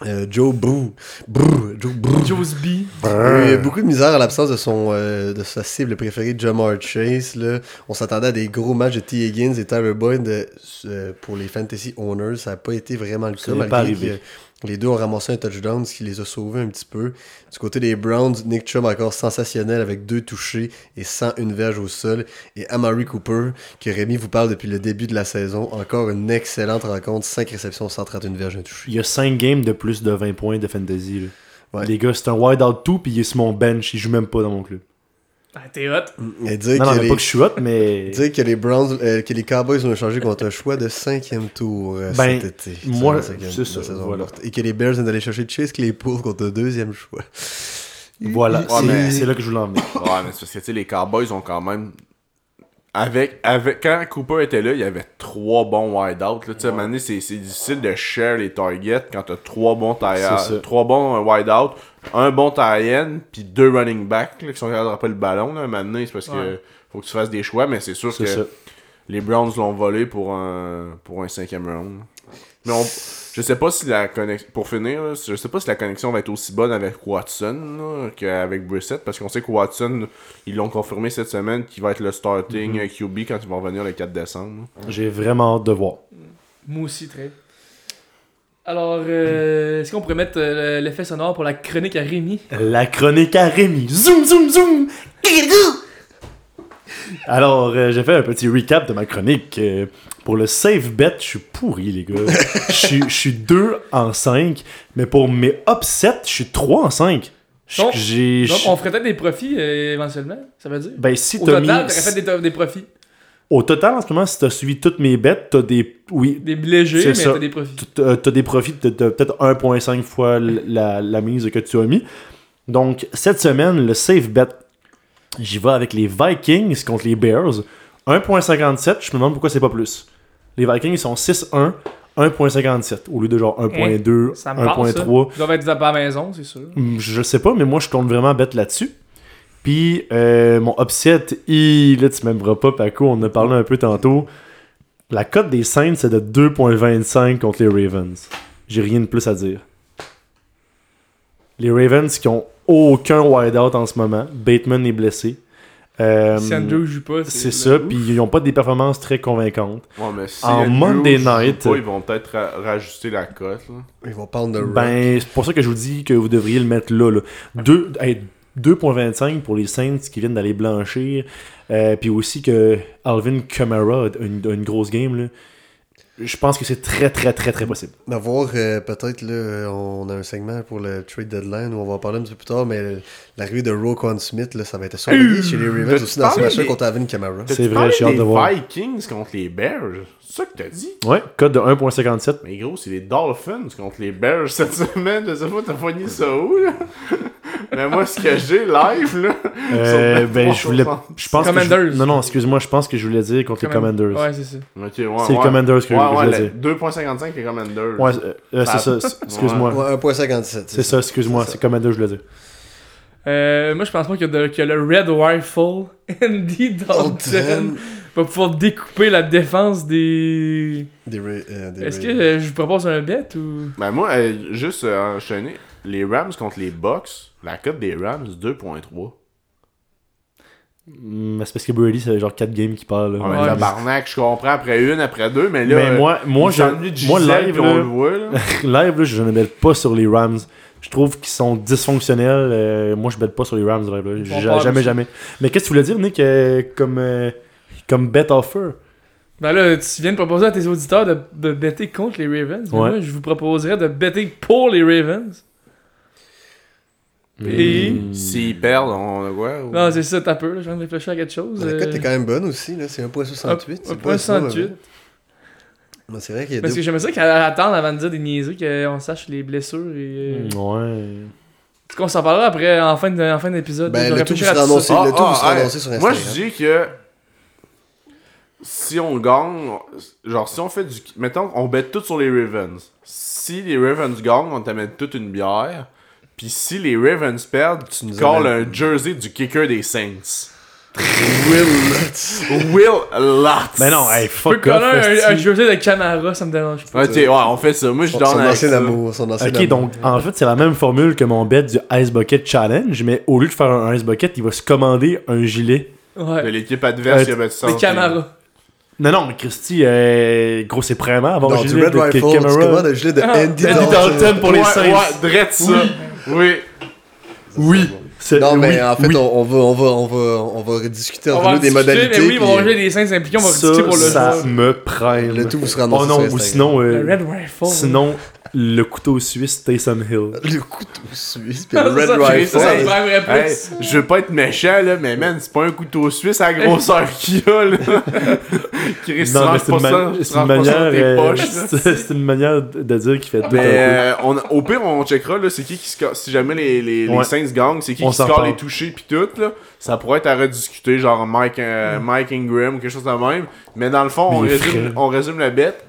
Euh, Joe Boo. Brr, Joe Brr. Joe's B. Il y a eu beaucoup de misère à l'absence de son euh, de sa cible préférée, Jamar Chase. Là. On s'attendait à des gros matchs de T. Higgins et Tyler Boyd euh, euh, pour les Fantasy Owners. Ça n'a pas été vraiment le cas, malgré pas arrivé. que les deux ont ramassé un touchdown, ce qui les a sauvés un petit peu. Du côté des Browns, Nick Chubb encore sensationnel avec deux touchés et 101 verges au sol. Et Amari Cooper, que Rémi vous parle depuis le début de la saison. Encore une excellente rencontre, 5 réceptions, 131 verges, un touché. Il y a 5 games de plus de 20 points de fantasy. là. Ouais. Les gars, c'est un wide out tout, puis il est sur mon bench. Il joue même pas dans mon club. Ah, t'es hot. Et dire Non, non, que mais les- pas que je suis hot, [LAUGHS] mais. Dire que les Browns, euh, que les Cowboys ont échangé contre un choix de cinquième tour euh, Ben, cet été. moi, c'est ça, voilà. Et que les Bears viennent d'aller chercher Chase Claypool contre un deuxième choix. Voilà, Ouais, c'est mais- c'est là que je voulais en venir. Ouais, mais c'est parce que tu sais, les Cowboys ont quand même avec, avec, quand Cooper était là, il y avait trois bons wide-out. Tu sais, donné, c'est difficile de share les targets quand t'as trois bons tie trois bons euh, wide-out, un bon tie-in, puis deux running backs qui sont capables de rappeler le ballon. Là. C'est parce que Ouais. faut que tu fasses des choix, mais c'est sûr que ça. les Browns l'ont volé pour un, pour un cinquième round. Mais on, je sais pas si la connexion, pour finir, là, je sais pas si la connexion va être aussi bonne avec Watson qu'avec Brissett, parce qu'on sait que Watson, ils l'ont confirmé cette semaine qu'il va être le starting Mhm. QB quand ils vont revenir le 4 décembre. J'ai vraiment hâte de voir. Moi aussi, très. Alors, euh, est-ce qu'on pourrait mettre euh, l'effet sonore pour la chronique à Rémi? La chronique à Rémi. Zoom, zoom, zoom. Alors, euh, j'ai fait un petit recap de ma chronique. Euh, pour le safe bet, je suis pourri, les gars. Je suis- je suis 2 en 5. Mais pour mes upsets, je suis 3 en 5. Je- Donc- on ferait peut-être des profits euh, éventuellement, ça veut dire? Ben, si Au total, mis. t'aurais fait des, des profits. Au total, en ce moment, si t'as suivi toutes mes bets, t'as des. Oui, Des légers, mais t'as des profits. t'as des profits de peut-être 1.5 fois la, la mise que tu as mis. Donc, cette semaine, le safe bet, j'y vais avec les Vikings contre les Bears. 1.57, je me demande pourquoi c'est pas plus. Les Vikings, ils sont 6-1, 1.57, au lieu de genre 1.2, Ça me parle, ça. 1.3. Ils doivent être à la maison, c'est sûr. Hum, Je sais pas, mais moi, je compte vraiment bet là-dessus. Puis, euh, mon upset, il, là, tu m'aimeras pas, Paco, on en a parlé un peu tantôt. La cote des Saints, c'est de 2.25 contre les Ravens. J'ai rien de plus à dire. Les Ravens qui ont aucun wide-out en ce moment. Bateman est blessé. Euh, si Andrew joue pas, c'est ça, puis ils n'ont pas des performances très convaincantes. Ouais, mais si En Monday Night- pas, ils vont peut-être ra- rajouter la cote. Ils vont prendre de Ben, c'est pour ça que je vous dis que vous devriez le mettre là. là. Deux- hey, 2.25 pour les Saints qui viennent d'aller blanchir. Euh, puis aussi que Alvin Kamara a une, a une grosse game. Là. Je pense que c'est très, très, très, très possible. D'avoir euh, peut-être là, euh, on a un segment pour le trade deadline où on va en parler un petit peu plus tard, mais euh, l'arrivée de Roquan Smith, là, ça va être surveillé chez les Ravens aussi dans ce des- contre Alvin Kamara. C'est vrai, j'ai hâte de voir. Vikings contre les Bears? C'est ça que t'as dit? Ouais, code de 1.57. Mais gros, c'est les Dolphins contre les Bears cette [LAUGHS] semaine. Je sais pas, t'as poigné ça où, là? Mais moi, ce que j'ai live, là. Euh, ben, je voulais. Je pense que je- Commanders. non, non, excuse-moi, je pense que je voulais dire contre les Commanders. Ouais, c'est ça. Ouais, C'est ouais. les Commanders que Ouais, je ouais, voulais dire. 2.55 les Commanders. Ouais, euh, euh, c'est ça, excuse-moi. Ouais, 1.57. C'est ça, excuse-moi, C'est Commanders, je voulais dire. Euh, moi, je pense pas que, que le Red Rifle, [LAUGHS] Andy Dalton, va pouvoir découper la défense des. Des euh, Est-ce que euh, je vous propose un bet ou? Ben moi, euh, juste euh, enchaîner, les Rams contre les Bucks, la cote des Rams, 2.3. Hum, C'est parce que Brady, c'est genre 4 games qui parle. Ouais, Ouais. tabarnak, je comprends après une, après deux, mais là, Mais moi, moi, je, moi live, on le voit, là. [LAUGHS] live, là, je ne bête pas sur les Rams. Je trouve qu'ils sont dysfonctionnels. euh, moi, je bête pas sur les Rams. live, là. Jamais, jamais. Mais qu'est-ce que tu voulais dire, Nick, euh, comme, euh, comme bet offer? Ben là, tu viens de proposer à tes auditeurs de, de better contre les Ravens. mais Ouais. Moi, je vous proposerais de better pour les Ravens. Et- Hmm. S'ils perdent, on a quoi ou- Non, c'est ça, t'as peu, là, je viens de réfléchir à quelque chose. La cote euh, est quand même bonne aussi, là. c'est 1.68. c'est un pas point si mauvais. 68. Mais C'est vrai qu'il y a Parce deux- que j'aimerais ça qu'elle attende avant de dire des niaiseries, qu'on sache les blessures et. euh, Ouais. En tout cas, on s'en parlera après, en fin de- en fin d'épisode. Ben, le tout sera annoncé, ça. le tout Ah, sera ah, annoncé sur Moi, Instagram. je dis que si on gagne, genre si on fait du. Mettons, on bet tout sur les Ravens. Si les Ravens gagnent, on t'amène toute une bière. Puis si les Ravens perdent, tu nous calls un jersey du kicker des Saints. Will Lutz. Will Lutz. Mais non, hey, fuck off. coller un, un jersey de Camara, ça me dérange pas. Ok, ouais, on fait ça. Moi, je donne son ancien amour. Son ancien Ok, amour. donc en fait, c'est la même formule que mon bet du Ice Bucket Challenge, mais au lieu de faire un Ice Bucket, il va se commander un gilet. De Ouais. l'équipe adverse Euh, qui a battu ça. Des Camara. Non, non, mais Christy, euh, gros, c'est vraiment avoir Non, un du gilet Red de Rifle, Camara. tu commandes un gilet de Ah, Andy Andy Dalton. Pour les Saints. Ouais, drette ça. Oui. Oui. C'est- Non, mais oui, en fait, oui. on, on va, on, va, on, va, on va rediscuter On entre va nous des modalités. Mais oui, on va manger des Saints impliqués, on va ça, discuter pour le ça joueur. me prime. Le tout vous sera annoncé Oh non, ou sinon, euh, Le Red Rifle. sinon, le couteau suisse Taysom Hill. Le couteau suisse, puis le Ça, Red ça, Rifle. ça, ça me prendrait Hey, plus. je veux pas être méchant là, mais man, c'est pas un couteau suisse à la grosseur [LAUGHS] qu'il y a là. Chris, Non, mais tu c'est une, manière, euh, [LAUGHS] c'est une manière de dire qu'il fait Mais peu. euh, on, au pire, on checkera là, c'est qui qui score. Si jamais les, les. Saints gagnent, c'est qui On qui score les touchés pis tout là. Ça pourrait être à rediscuter, genre Mike, euh, Mike Ingram ou quelque chose de même. Mais dans le fond, résume, on résume la bête.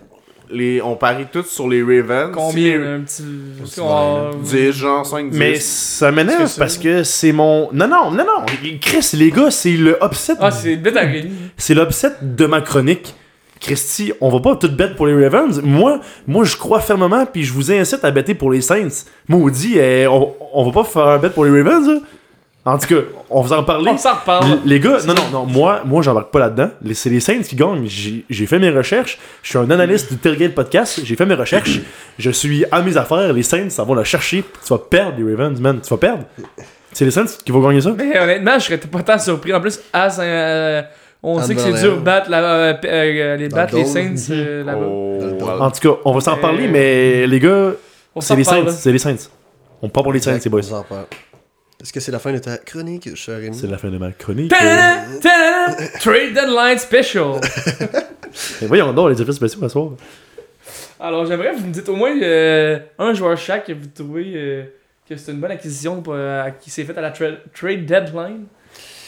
Les, on parie tous sur les Ravens. Combien, Si un petit... C'est on- les- 10, genre 5, 10. Mais ça m'énerve parce que c'est mon. Non, non, non, non. Chris, les gars, c'est le upset. Ah, c'est une bête à gagner. C'est l'upset de ma chronique. Christy, on va pas tout bet pour les Ravens. Moi, moi je crois fermement, puis je vous incite à better pour les Saints. Maudit, eh, on, on va pas faire un bet pour les Ravens. En tout cas, on va en parler. On s'en reparle. Les gars, non, non, non, moi, moi j'embarque pas là-dedans. Les- C'est les Saints qui gagnent. J'ai fait mes recherches. Je suis un analyste du Tailgate Podcast. J'ai fait mes recherches. Je suis à mes affaires. Les Saints, ça va la chercher. Tu vas perdre, les Ravens, man. Tu vas perdre. C'est les Saints qui vont gagner ça? Mais honnêtement, je serais pas tant surpris. En plus, à euh, on sait que c'est dur de battre, la, euh, euh, les, battre le les. Saints euh, [LAUGHS] là-bas. Oh. En tout cas, on va s'en Mais- parler, mais les gars, c'est les Saints. C'est les Saints. On part pour les Saints, c'est boys. Est-ce que c'est la fin de ta chronique, cher Rémi? C'est la fin de ma chronique. Trade Deadline Special. [LAUGHS] Mais voyons donc, les effets spéciaux à soir. Alors, j'aimerais que vous me dites au moins euh, un joueur chaque que vous trouvez euh, que c'est une bonne acquisition pour, euh, qui s'est faite à la tra- trade deadline.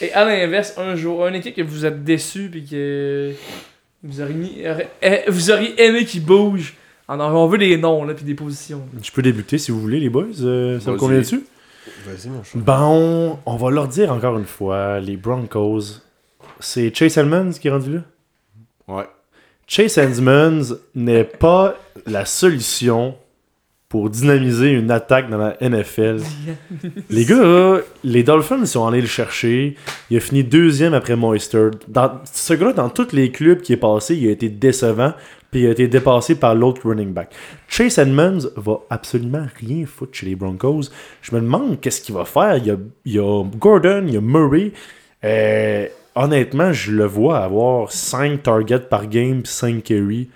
Et à l'inverse, un joueur, une équipe que vous êtes déçu puis que vous auriez, mis- eh, vous auriez aimé qu'il bouge. Alors, on veut des noms là, puis des positions. Je peux débuter si vous voulez, les boys. Euh, ça vous convient dessus? Vas-y, mon chat. Bon, on va leur dire encore une fois, les Broncos, c'est Chase Edmonds qui est rendu là? Ouais. Chase Edmonds n'est pas la solution pour dynamiser une attaque dans la NFL. [LAUGHS] les gars, les Dolphins sont allés le chercher. Il a fini deuxième après Moister. Dans, ce gars-là, dans tous les clubs qui est passé, il a été décevant. Puis il a été dépassé par l'autre running back. Chase Edmonds va absolument rien foutre chez les Broncos. Je me demande qu'est-ce qu'il va faire. Il y a, Gordon, il y a Murray. Euh, honnêtement, je le vois avoir 5 targets par game, 5 carry.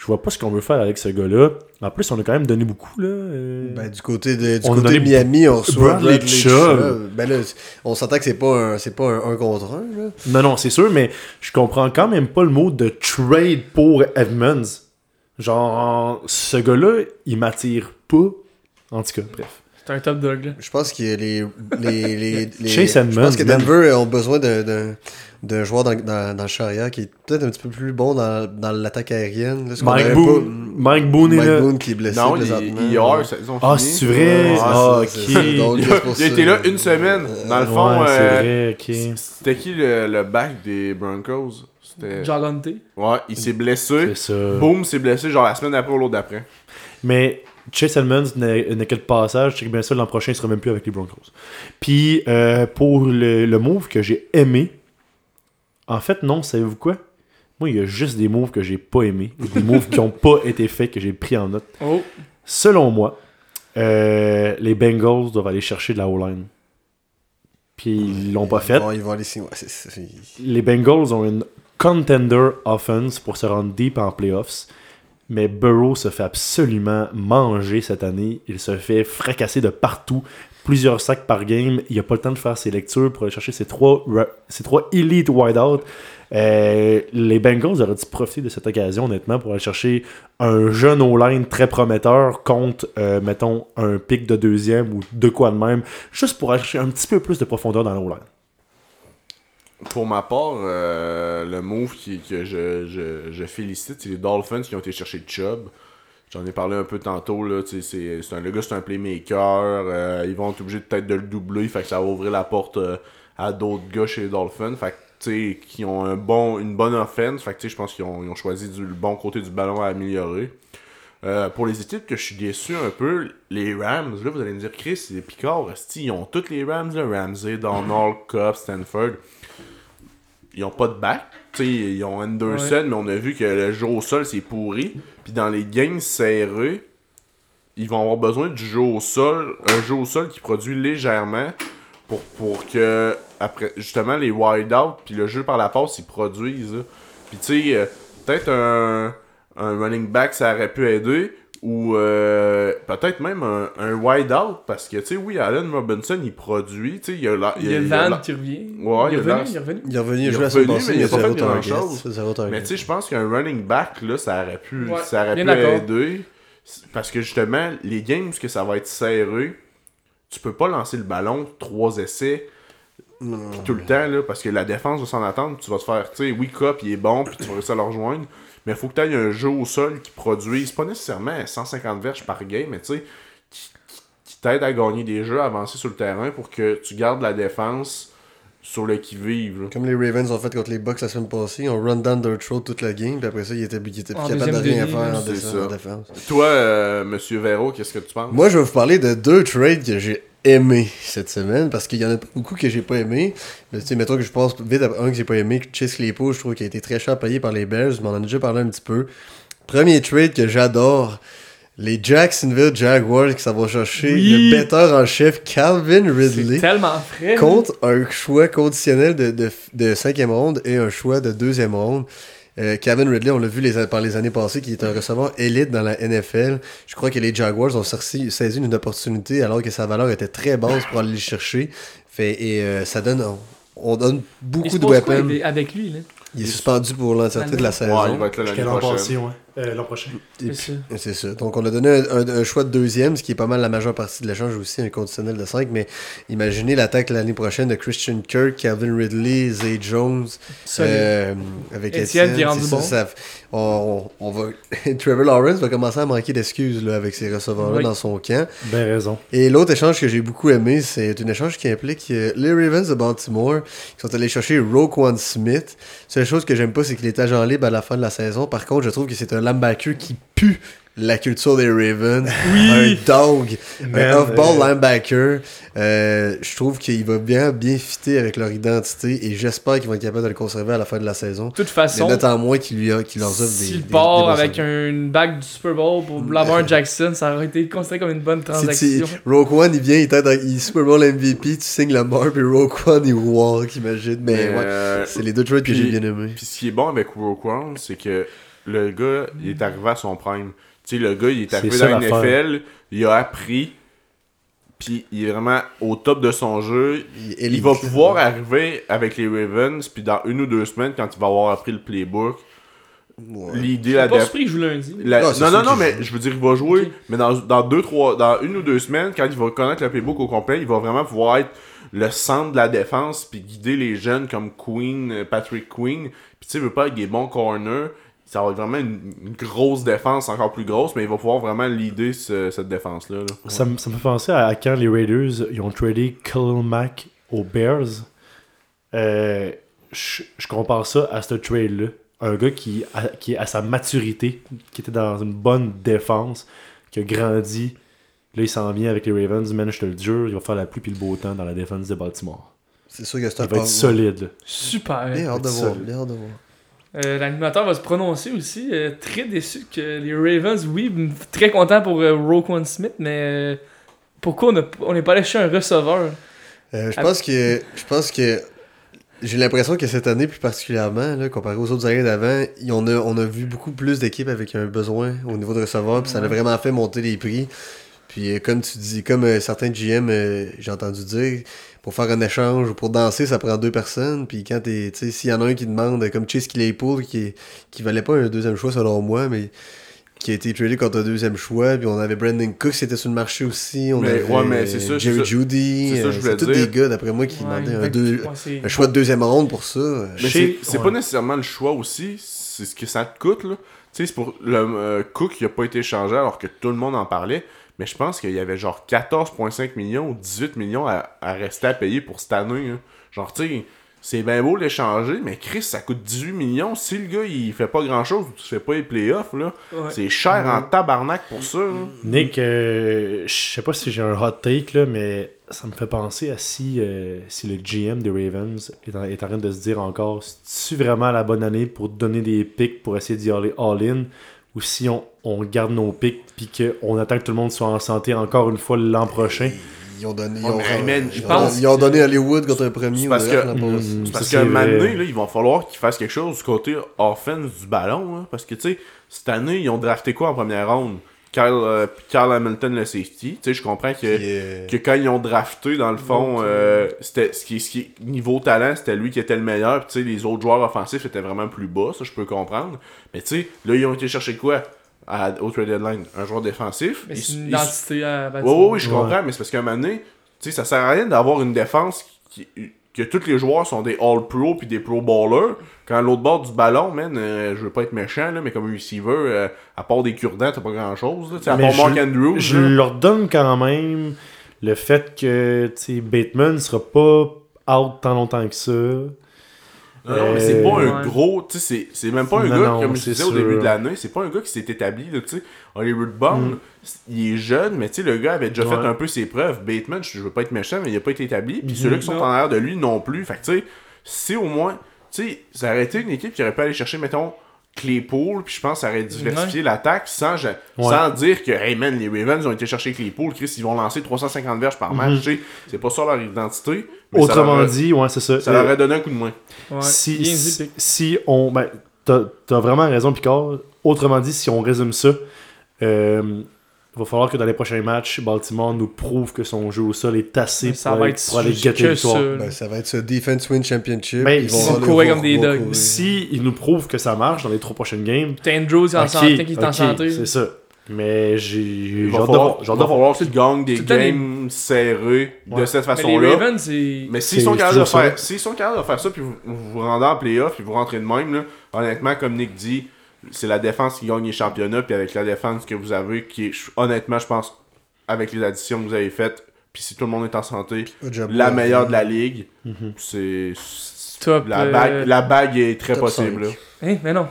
Je vois pas ce qu'on veut faire avec ce gars-là. En plus, on a quand même donné beaucoup. là. euh. Ben, du côté de, du On côté de Miami, on reçoit Bradley Bradley Chubb. Chubb. Ben là, on s'entend que c'est pas un, c'est pas un 1 contre 1, là. Non, non, c'est sûr, mais je comprends quand même pas le mot de trade pour Edmonds. Genre, ce gars-là, il m'attire pas. En tout cas, bref. C'est un top dog là. Je pense que les, les, les, [LAUGHS] les- Chase Edmonds, je pense que. Denver ont besoin d'un, d'un, d'un joueur dans, dans, dans le chariot qui est peut-être un petit peu plus bon dans, dans l'attaque aérienne. Là, Mike Boone, Mike Boone est Mike là. Boone qui est blessé Non, il, présentement. il, hier, saison Ah, finie. c'est vrai? Ah, ok. Il a, été là une semaine. Dans le fond, Ouais, euh, c'était qui le, le back des Broncos? C'était. Jagante. Ouais, il s'est blessé. C'est ça. Boom, s'est blessé genre la semaine d'après ou l'autre d'après. Mais Chase Edmonds n'est n'est que le passage. C'est que bien sûr, l'an prochain, il sera même plus avec les Broncos. Puis, euh, pour le, le move que j'ai aimé, en fait, non, savez-vous quoi? Moi, il y a juste des moves que j'ai pas aimés. Des moves qui ont pas été faits, que j'ai pris en note. Oh. Selon moi, euh, les Bengals doivent aller chercher de la O-line. Puis ils l'ont pas fait. Bon, ils vont aller signer. Ouais, c'est- c'est- Les Bengals ont une contender offense pour se rendre deep en playoffs. Mais Burrow se fait absolument manger cette année. Il se fait fracasser de partout. Plusieurs sacs par game. Il n'a pas le temps de faire ses lectures pour aller chercher ses trois, trois elite wideout. Euh, les Bengals auraient dû profiter de cette occasion, honnêtement, pour aller chercher un jeune O-line très prometteur contre, euh, mettons, un pic de deuxième ou de quoi de même, juste pour aller chercher un petit peu plus de profondeur dans l'O-line. Pour ma part, euh, le move qui, que je, je, je félicite, c'est les Dolphins qui ont été chercher Chubb. J'en ai parlé un peu tantôt, là, c'est c'est un, le gars c'est un playmaker, euh, ils vont être obligés peut-être de le doubler, fait que ça va ouvrir la porte euh, à d'autres gars chez les Dolphins, fait que, tu sais, qui ont un bon, une bonne offense, fait que, tu sais, je pense qu'ils ont, ils ont choisi du, le bon côté du ballon à améliorer. Euh, pour les équipes que je suis déçu un peu, les Rams, là, vous allez me dire, Chris, les Picards, ils ont toutes les Rams, là, Ramsey, Donald, [LAUGHS] Cup, Stanford ils ont pas de back. Tu sais, ils ont Anderson, mais on a vu que le jeu au sol, c'est pourri. Dans les games serrés, ils vont avoir besoin du jeu au sol, un jeu au sol qui produit légèrement pour, pour que, après, justement, les wide out puis le jeu par la passe, ils produisent. Puis tu sais, euh, peut-être un, un running back, ça aurait pu aider. Ou euh, peut-être même un, un wide out parce que tu sais oui Allen Robinson il produit tu sais il y a la- Il y a il y a Van la- qui revient. Ouais, il est revenu, il est revenu. Il est revenu, il est revenu, mais il a pas zéro fait zéro target. mais tu sais je pense qu'un running back là ça aurait pu Ouais, ça aurait pu aider parce que justement les games que ça va être serré tu peux pas lancer le ballon trois essais Non. Tout le temps, là, parce que la défense va s'en attendre, tu vas te faire, tu sais, oui, Cup, il est bon, puis tu vas réussir à le rejoindre, mais il faut que tu aies un jeu au sol qui produise, pas nécessairement 150 verges par game, mais tu sais, qui, qui- qui t'aide à gagner des jeux, à avancer sur le terrain pour que tu gardes la défense sur le qui-vive. Comme les Ravens ont fait contre les Bucks la semaine passée, ils ont run down their throat toute la game, puis après ça, ils étaient, ils étaient plus capables de rien faire en défense. Toi, euh, Monsieur Véro, qu'est-ce que tu penses? Moi, je vais vous parler de deux trades que j'ai aimés cette semaine, parce qu'il y en a beaucoup que j'ai pas aimé. Mais, tu sais, mettons que je pense vite à un que j'ai pas aimé, Chase Claypool, je trouve qu'il a été très cher payé par les Bears, mais on en a déjà parlé un petit peu. Premier trade que j'adore, les Jacksonville Jaguars qui s'en vont chercher Oui. le better en chef Calvin Ridley tellement frais. contre un choix conditionnel de, de, de cinquième ronde et un choix de deuxième ronde. Euh, Calvin Ridley, on l'a vu les, par les années passées, qui est un receveur élite dans la NFL. Je crois que les Jaguars ont saisi, saisi une opportunité alors que sa valeur était très basse pour aller le chercher. Fait, et euh, ça donne, on, on donne beaucoup de weapons. avec, lui, là? Il est suspendu pour l'entièreté de la Ouais, saison. il va être là Jusqu'à l'année l'an prochaine. passé, ouais. Euh, l'an prochain. C'est ça. Donc, on a donné un, un- un choix de deuxième, ce qui est pas mal la majeure partie de l'échange aussi, un conditionnel de 5. Mais imaginez l'attaque l'année prochaine de Christian Kirk, Calvin Ridley, Zay Jones, euh, avec Etienne. qui est rendu c'est ça, bon. ça- on, on va... [LAUGHS] Trevor Lawrence va commencer à manquer d'excuses là, avec ces receveurs-là Oui. dans son camp. Ben raison. Et l'autre échange que j'ai beaucoup aimé, c'est un échange qui implique euh, les Ravens de Baltimore qui sont allés chercher Roquan Smith. Seule chose que j'aime pas, c'est qu'il est agent libre à la fin de la saison. Par contre, je trouve que c'est un linebacker qui pue la culture des Ravens. Un dog, Man, un off-ball euh, linebacker. Euh, je trouve qu'il va bien, bien fitter avec leur identité et j'espère qu'ils vont être capables de le conserver à la fin de la saison. De toute Mais façon, notamment moins qu'il lui a, qu'il leur offre des. s'il des part avec une bague du Super Bowl pour Lamar [LAUGHS] Jackson, ça aurait été considéré comme une bonne Si transaction. tu- Roquan, il vient, il est, dans, il est Super Bowl MVP, tu signes la barre, puis Roquan, il walk, imagine. Mais, Mais, ouais, euh, c'est les deux trades que j'ai bien aimés. Puis ce qui est bon avec Roquan, c'est que le gars, il est arrivé à son prime. Tu sais, le gars, il est arrivé ça, dans la. NFL, il a appris, puis il est vraiment au top de son jeu. Il, Il va pouvoir arriver avec les Ravens, puis dans une ou deux semaines, quand il va avoir appris le playbook, Ouais. l'idée, la pas surpris je joue lundi. la- non, non, non, qu'il mais je veux dire, il va jouer, mais dans, dans deux, trois, dans une ou deux semaines, quand il va connaître le playbook au complet, il va vraiment pouvoir être le centre de la défense, puis guider les jeunes comme Queen, euh, Patrick Queen. Puis tu sais, il veut pas avec des bons corners, ça va être vraiment une, une grosse défense, encore plus grosse, mais il va pouvoir vraiment leader ce- cette défense-là. là. Ça, me- ça me fait penser à quand les Raiders ils ont tradé Khalil Mack aux Bears. Euh, je, je compare ça à ce trade-là. Un gars qui, a- qui est à sa maturité, qui était dans une bonne défense, qui a grandi. Là, il s'en vient avec les Ravens. Man, je te le jure, il va faire la pluie puis le beau temps dans la défense de Baltimore. C'est sûr que c'est Il un va être solide. Super. Bien hâte de voir. Bien hâte de voir. Euh, L'animateur va se prononcer aussi. euh, très déçu que les Ravens, oui, très content pour euh, Roquan Smith, mais pourquoi on n'est pas allé chercher un receveur? Je pense que je pense que j'ai l'impression que cette année plus particulièrement là, comparé aux autres années d'avant, on a on a vu beaucoup plus d'équipes avec un besoin au niveau de receveurs, puis ça a vraiment fait monter les prix. Puis comme tu dis, comme certains GM, j'ai entendu dire, pour faire un échange ou pour danser, ça prend deux personnes. Puis quand t'es, tu sais, s'il y en a un qui demande, comme Chase Claypool, qui qui valait pas un deuxième choix selon moi, mais qui a été tradé contre un deuxième choix. Puis on avait Brandon Cooks qui était sur le marché aussi. On Mais- avait ouais, mais c'est ça, Jerry c'est ça- Judy. c'est euh, je voulais c'est tous des gars, d'après moi, qui Ouais, demandaient un, deux- ouais, un choix de deuxième ronde pour ça. Mais Chez- c'est c'est ouais. pas nécessairement le choix aussi, c'est ce que ça te coûte. là. Tu sais, c'est pour le euh, Cook qui a pas été échangé alors que tout le monde en parlait. Mais je pense qu'il y avait genre 14,5 millions ou 18 millions à, à rester à payer pour cette année. hein. Genre, tu sais, c'est bien beau l'échanger, mais Chris, ça coûte 18 millions. Si le gars il fait pas grand chose, tu fais pas les playoffs, là, Ouais. c'est cher en tabarnak pour ça. là. Nick, euh, je sais pas si j'ai un hot take, là, mais ça me fait penser à si, euh, si le GM des Ravens est en, est en train de se dire encore si tu vraiment la bonne année pour donner des picks pour essayer d'y aller all-in ou si on, on garde nos picks puis qu'on attend que tout le monde soit en santé encore une fois l'an prochain. Ils ont donné, ils ont, mais, man, ils je ont- pense ils ont donné Hollywood contre un premier au parce que-. Mm, Parce qu'à un moment donné, là, il va falloir qu'ils fassent quelque chose du côté offense du ballon. hein, parce que, tu sais, cette année, ils ont drafté quoi en première ronde? Kyle, euh, Kyle Hamilton le safety. Tu sais, je comprends que, euh, que quand ils ont drafté, dans le fond, Donc, euh, c'était ce qui, ce qui niveau talent, c'était lui qui était le meilleur. Puis tu sais, les autres joueurs offensifs étaient vraiment plus bas, ça je peux comprendre. Mais tu sais, là, ils ont été chercher quoi? À, au trade deadline Un joueur défensif. Mais c'est une identité à oui, bâtir. oui, oui, je Ouais. comprends, mais c'est parce qu'à un moment donné, tu sais, ça sert à rien d'avoir une défense qui, que tous les joueurs sont des All-Pro puis des Pro Ballers. Quand à l'autre bord du ballon, man, euh, je veux pas être méchant, là, mais comme receiver, euh, à part des cure-dents, t'as pas grand-chose. là. Tu sais, À part Mark je- Andrews. Je là. leur donne quand même le fait que tu sais, Bateman sera pas out tant longtemps que ça. Non, non, mais c'est pas un gros, tu sais, c'est- c'est même pas un Non, gars, non, comme je disais au début de l'année, c'est pas un gars qui s'est établi, là, tu sais. Hollywood Bond, Mm. il est jeune, mais tu sais, le gars avait déjà Ouais. fait un peu ses preuves. Bateman, je veux pas être méchant, mais il a pas été établi. Puis Mhm. ceux-là qui sont en arrière de lui non plus. Fait que tu sais, si au moins, tu sais, ça aurait été une équipe qui aurait pu aller chercher, mettons, Claypool, puis je pense que ça aurait diversifié l'attaque sans, je- sans dire que, hey man, les Ravens ont été chercher Claypool, Chris, ils vont lancer 350 verges par match, sais. C'est pas ça leur identité. mais ça Autrement leur dit, ouais, c'est ça. ça leur aurait donné un coup de. Ouais. si, si, on. Ben, t'as t'as vraiment raison, Picard. Autrement dit, si on résume ça, euh, il va falloir que dans les prochains matchs, Baltimore nous prouve que son jeu au sol est assez Ça pour, va aller- être pour aller gâter victoire. ça. ben, ça va être ce Defense Win Championship. Ben, ils vont courir comme des dogs. Si ils nous prouvent que ça marche dans les trois prochaines games, Andrews en santé, qui est en ok, santé. c'est ça. Mais j'ai Il hâte de falloir, il de qu'ils gagnent des le games serrés de Ouais. cette Mais les façon-là. Mais s'ils sont, capables de faire, ça. s'ils sont capables de faire ça, puis vous vous, vous rendez en playoff, puis vous rentrez de même, là, honnêtement, comme Nick dit, c'est la défense qui gagne les championnats, puis avec la défense que vous avez, qui est, honnêtement, je pense, avec les additions que vous avez faites, puis si tout le monde est en santé, la meilleure de la ligue, Mhm. c'est. c'est- Top, La, euh, bague, la bague est très top possible. Hein, mais non.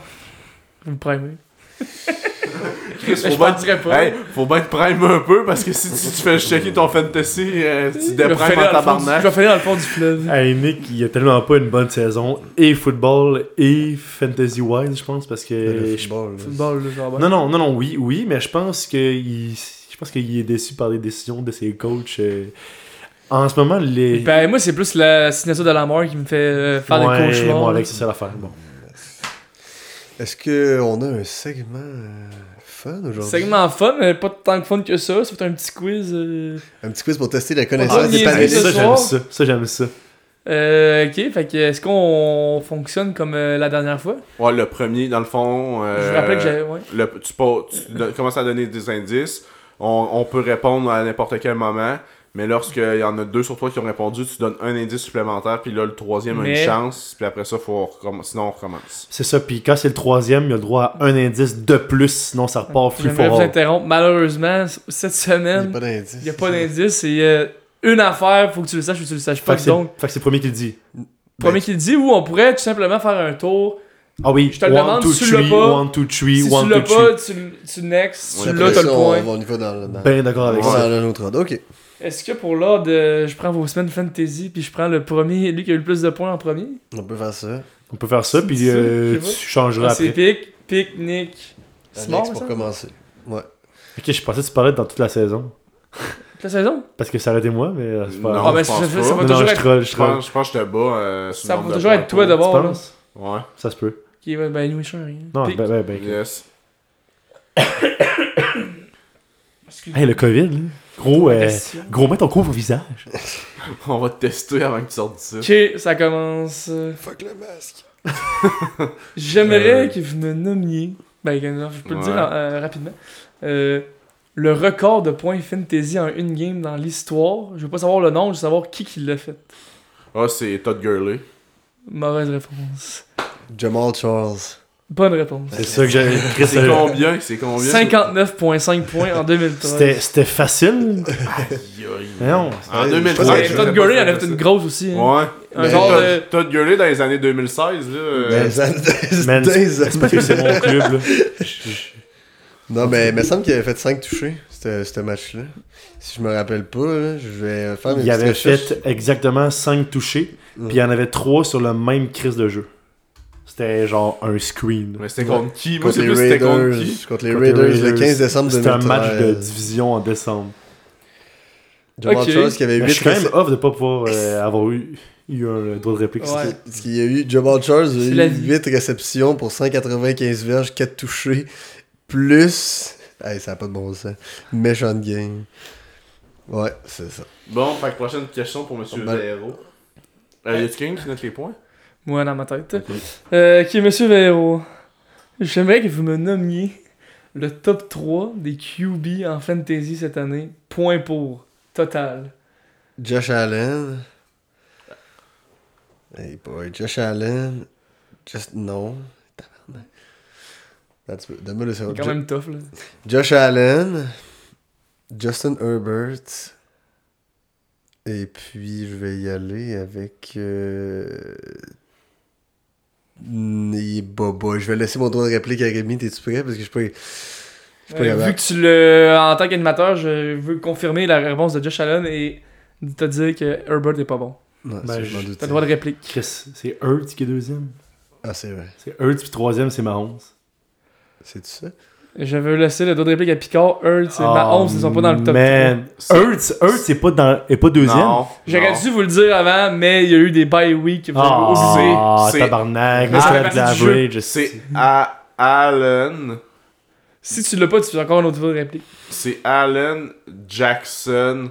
Vous me primez. [LAUGHS] [LAUGHS] Chris, faut pas. Hey, faut bien te prime un peu parce que si tu, tu fais checker ton fantasy, euh, tu déprimes finir en dans le fond du- tabarnak. Je vais finir dans le fond du fleuve. Hey, Nick, il a tellement pas une bonne saison, et football, et fantasy-wise, je pense, parce que... Le je- football, là. Football, là, genre. Non, non, non, non, oui, oui, mais je pense que il, je pense qu'il est déçu par les décisions de ses coachs. euh. En ce moment, les... Ben, moi, c'est plus la signature de la mort qui me fait euh, faire Ouais, des cauchemars. moi, avec, c'est ça l'affaire. Bon. Est-ce qu'on a un segment euh, fun aujourd'hui? Segment fun, mais pas tant de fun que ça. Ça fait un petit quiz. euh, Un petit quiz pour tester la Ah, connaissance des panélistes. ça, j'aime soir. ça. Ça, j'aime ça. Euh, ok, fait que est-ce qu'on fonctionne comme euh, la dernière fois? Ouais, le premier, dans le fond. euh, Je me rappelais que j'avais. Ouais. le- tu, commences à donner des indices. On, on peut répondre à n'importe quel moment. Mais lorsqu'il y en a deux sur trois qui ont répondu, tu donnes un indice supplémentaire. Puis là, le troisième a une chance. Puis après ça, faut recomm- sinon on recommence. C'est ça, puis quand c'est le troisième, il a le droit à un indice de plus, sinon ça repart free J'aimerais for vous all. interrompre. Malheureusement, cette Il n'y a semaine, pas d'indice. il n'y a pas d'indice. C'est euh, une affaire, faut que tu le saches ou tu le saches Fait pas. que c'est Donc, fait que c'est le premier qui le dit. premier qui le dit, ou on pourrait tout simplement faire un tour. Ah oui, Je te le demande, two, tu l'as three, pas. one, two, three, Si one, tu l'as two, pas, tu, tu next, tu l'as, t'as le point. On, on y va dans, dans, Ben d'accord avec on va ça. dans un autre ordre. Ok. Est-ce que pour l'ordre, euh, je prends vos semaines fantasy, puis je prends le premier, lui qui a eu le plus de points en premier? On peut faire ça. On peut faire ça, C'est puis euh, tu changeras Ah, C'est après. Pic, Pic, Nick. C'est bon, pour ça? commencer. Ouais. Ok, je pensais que tu parlais dans toute la saison. Toute la saison? Parce que ça aurait été moi, mais euh, c'est pas Non, grave. Ah, ben, je pense ça, pas. ça va Non, toujours je être. troll, je Je pense, je pense que je te bats. euh, Ça va toujours être toi d'abord. Tu là. penses? Ouais. Ça se peut. Qui va, ben, nous, je rien. Non, Pic. ben, ben, ben. Yes. [COUGHS] Hey, le COVID, là. Gros, euh, gros, mets ton couvre au visage. [LAUGHS] On va te tester avant que tu sortes d'ici. Ok, ça commence. Fuck le masque. [LAUGHS] J'aimerais Euh. que vous me nommiez. Ben, je peux le dire euh, rapidement. Euh, le record de points fantasy en une game dans l'histoire. Je veux pas savoir le nom, je veux savoir qui qui l'a fait. Ah, c'est Todd Gurley. Mauvaise réponse. Jamal Charles. Bonne réponse. C'est ça que j'avais. [LAUGHS] C'est combien? C'est combien? 59,5 points en 2013. C'était c'était facile. Aïe, aïe. Mais non. En Ouais, 2013. Ouais, je Todd Gurley, il en a fait une grosse aussi. hein. Ouais. Un Mais genre Todd, de. Todd Gurley dans les années 2016, là. euh, des- C'est parce que c'est mon club, là. [LAUGHS] Non, mais il me semble qu'il avait fait 5 touchés, ce match-là. Si je me rappelle pas, là, je vais faire mes Il avait recherches. fait exactement 5 touchés, Mm. puis il y en avait 3 sur le même crise de jeu. C'était genre un screen. Mais c'était contre qui? Moi, Contre c'est plus c'était contre Raiders. qui? Contre les Contre les Raiders le Raiders. 15 décembre 2013. C'était un match de division en décembre. Jamal Ok. Charles qui avait Mais 8 je suis quand même off de pas pouvoir euh, avoir eu, eu un droit de réplique. Ouais. Parce qu'il y a eu Jamal Charles a eu vie. 8 réceptions pour 195 verges, 4 touchés, plus Hey, ça a pas de bon sens. Méchante game. Ouais, c'est ça. Bon, fait prochaine question pour Monsieur Ben- Véro. Euh, y a-tu quelqu'un qui note les points? Moi, dans ma tête. Euh, qui est Monsieur Véro. J'aimerais que vous me nommiez le top 3 des QB en fantasy cette année. Point pour. Total. Josh Allen. Hey boy, Josh Allen. Just non. Tabarnak. That's- Donne-moi le C'est second. quand Jo- même tough, là. Josh Allen. Justin Herbert. Et puis, je vais y aller avec. Euh... Il est bobo. Je vais laisser mon droit de réplique à Rémi. T'es-tu prêt? Parce que je Euh, capable. vu que tu le. En tant qu'animateur, je veux confirmer la réponse de Josh Allen et te dire que Herbert est pas bon. Non, Ben, je. T'as le droit de réplique. Chris, c'est Hurts qui est deuxième. Ah, c'est vrai. C'est Hurts, puis troisième, c'est Mahomes. C'est ça? Je veux laisser le droit de réplique à Picard. Hurts et Mahomes ne sont pas dans le top 3. Oh, Man, Hurts, Hurts, c'est pas, dans, est pas deuxième? J'aurais dû vous le dire avant, mais il y a eu des bye week que vous avez osé. Ah, c'est- tabarnak. C'est partie du jeu. l'average. C'est à Allen. Si tu l'as pas, tu fais encore une autre de réplique. C'est Allen, Jackson,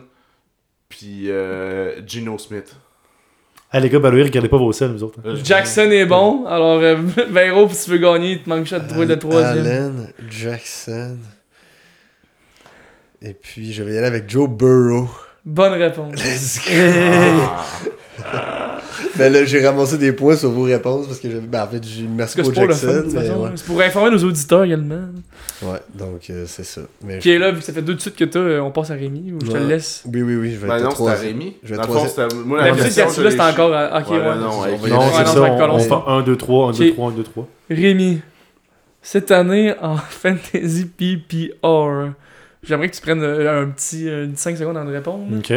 puis euh, Gino Smith. Ah, les gars, ben oui, regardez pas vos selles, vous autres. Euh, Jackson est bon, alors euh, [LAUGHS] Vero, si tu veux gagner, il te manque juste de trouver le troisième. Allen, Jackson. Et puis, je vais y aller avec Joe Burrow. Bonne réponse. Let's go. [LAUGHS] [LAUGHS] Ben là, j'ai ramassé des points sur vos réponses parce que j'avais. Ben, en fait, j'ai merci c'est fun, Jackson. mais façon. ouais. C'est pour informer nos auditeurs également. ouais, donc euh, c'est ça. Mais Qui est là, vu que ça fait deux de suite que t'as, euh, on passe à Rémi, ou je te le laisse? Oui, oui, oui, je vais Ben être non, c'était à. Rémi. Je vais Dans le troisième. fond, c'était. Moi, la question, quand tu là, c'était encore. à- Ok, Ouais, non, c'est ça, on c'est fait 1, 2, 3, 1, 2, Ok. 3, 1, 2, 3. Rémi, cette année en [LAUGHS] Fantasy PPR, j'aimerais que tu prennes euh, un petit 5 secondes à nous répondre. Ok.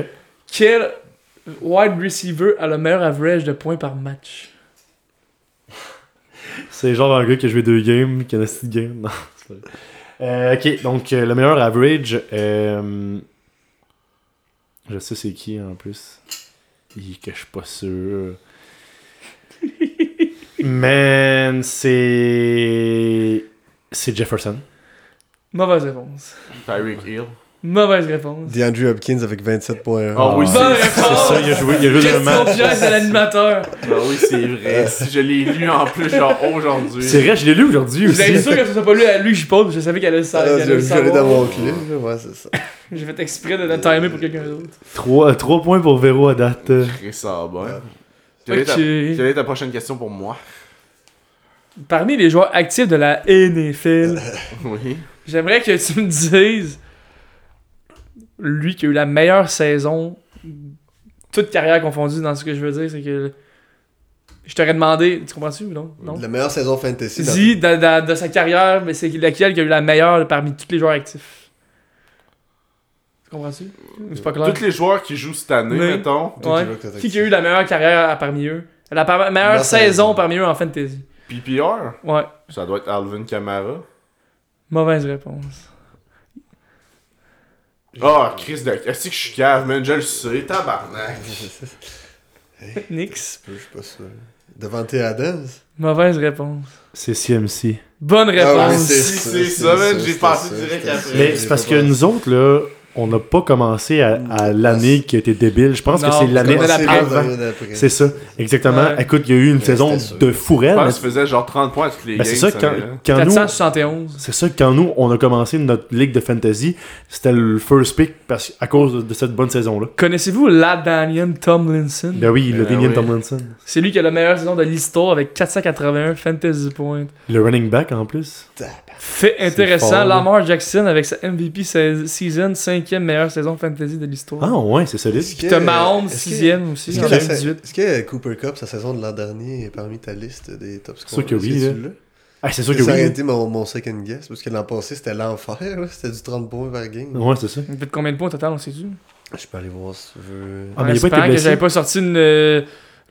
Quel wide receiver a le meilleur average de points par match [LAUGHS] C'est genre un gars qui a joué deux games, qui a 6 games. Non, c'est pas vrai. Euh, ok, donc euh, le meilleur average. euh, je sais c'est qui en plus. Hi, que je suis pas sûr. [LAUGHS] Man, c'est. C'est Jefferson. Mauvaise réponse. Tyreek Hill. Mauvaise réponse. DeAndre Hopkins avec 27.1. Ah oui, Bonne c'est ça, il a joué, il a joué dans le match. de l'animateur. Ah oui, c'est vrai. Si je l'ai lu en plus, genre aujourd'hui. C'est vrai, je l'ai lu aujourd'hui Vous êtes aussi. sûr que ce soit pas lui à lui que je pose, je savais qu'elle allait le Ah, je l'ai dans mon clip. Ouais, c'est ça. [LAUGHS] J'ai fait exprès de le timer pour quelqu'un d'autre. 3, points pour Véro à date. Ça bien. Quelle, est ta, Ok. quelle est ta prochaine question pour moi? Parmi les joueurs actifs de la NFL, [LAUGHS] Oui. j'aimerais que tu me dises lui qui a eu la meilleure saison, toute carrière confondue dans ce que je veux dire, c'est que je t'aurais demandé, tu comprends-tu ou non? non? La meilleure saison fantasy. dans- Dis de, de- de sa carrière, mais c'est laquelle qui a eu la meilleure parmi tous les joueurs actifs? Tu comprends-tu? C'est pas clair. Tous les joueurs qui jouent cette année, Mais- mettons. Ouais. qui a eu la meilleure carrière parmi eux? La par- meilleure saison. parmi eux en fantasy. PPR, Ouais. ça doit être Alvin Kamara. Mauvaise réponse. Ah, Chris de. Est-ce que je suis cave, man? Je le sais, tabarnak. [LAUGHS] [LAUGHS] Nix. Je suis pas sûr. Devante Adams? Mauvaise réponse. C'est CMC. Bonne Ah oui, réponse. c'est si, ça, c'est ça, man, j'ai passé direct après. ça. Mais c'est parce que nous autres, là, on n'a pas commencé à, à l'année qui a été débile. Je pense Non, que c'est l'année la d'après. C'est ça, exactement. Ouais. Écoute, il y a eu une Ouais, saison de fourrelle. Je pense qu'il faisait genre 30 points à toutes les Ben, games. c'est ça, quand, quand nous, 471. c'est ça, quand nous, on a commencé notre ligue de fantasy, c'était le first pick parce, à cause de, de cette bonne saison-là. Connaissez-vous Ladanian Tomlinson? Ben oui, le Ben oui. Tomlinson. C'est lui qui a la meilleure saison de l'histoire avec 481 fantasy points. Le running back en plus. Fait intéressant, fort, là. Lamar Jackson avec sa MVP se- season, cinquième meilleure saison fantasy de l'histoire. Ah ouais, c'est solide. Puis t'as Mahomes, est-ce que- sixième aussi, Est-ce en que, la- 2018. est-ce que Cooper Cup, sa saison de l'an dernier, est parmi ta liste des top sûr scorers? que oui? Ah, c'est sûr que Ça oui. été mon, mon second guess, parce que l'an passé, c'était l'enfer, c'était du 30 points par game. Ouais, c'est ça. Il fait combien de points au total, on sait-tu? Je peux aller voir si tu veux. Ah, mais il que j'avais pas sorti une euh,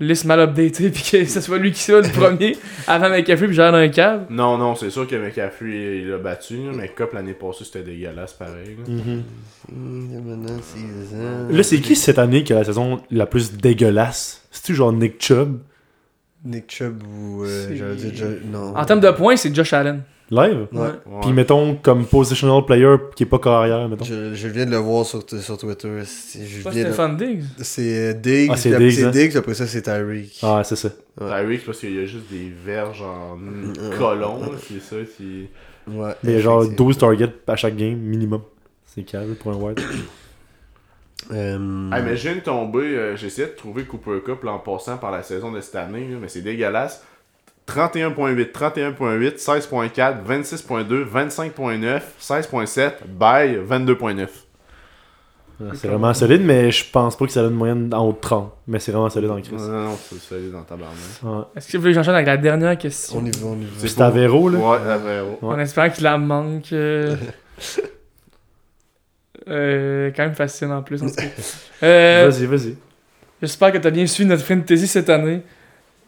liste mal updatée [LAUGHS] puis que ce soit lui qui soit le [LAUGHS] premier avant McCaffrey puis j'allais dans un câble. Non, non, c'est sûr que McCaffrey il l'a battu, mais Cup l'année passée c'était dégueulasse pareil. là. Mhm. Hmm, maintenant, season. Là, c'est qui cette année qui a la saison la plus dégueulasse? C'est-tu genre Nick Chubb? Nick Chubb ou. euh, dire. Non. En termes de points, c'est Josh Allen. Live? Ouais. Ouais. Puis mettons comme positional player qui est pas carrière, mettons. Je, je viens de le voir sur, sur Twitter. C'est je Pas de- Stéphane Diggs? C'est Diggs, Ah, c'est Diggs, c'est hein? Diggs, après ça c'est Tyreek. Ah, c'est ça. Tyreek, parce qu'il y a juste des verges en colon, c'est ça. qui- Ouais. Mais genre effectivement. 12 targets à chaque game, minimum. C'est calme pour un wide. [COUGHS] Euh, Ah, imagine tomber, euh, j'essayais de trouver Cooper Cup l'an passant par la saison de cette année, là, mais c'est dégueulasse. 31.8, 31.8, 16.4, 26.2, 25.9, 16.7, bye, 22.9. Ah, C'est vraiment solide, mais je pense pas que ça donne une moyenne en haut de 30. Mais c'est vraiment solide en Non, crise. non, non, c'est solide dans ta barne. Ouais. Est-ce que vous voulez que j'enchaîne avec la dernière question? On y va, on y va. C'est Véro, là. Ouais, la Véro. Ouais. En espérant qu'il la manque. euh, [LAUGHS] euh, quand même facile en plus. en tout cas. Euh, Vas-y, vas-y. J'espère que tu as bien suivi notre fantasy cette année.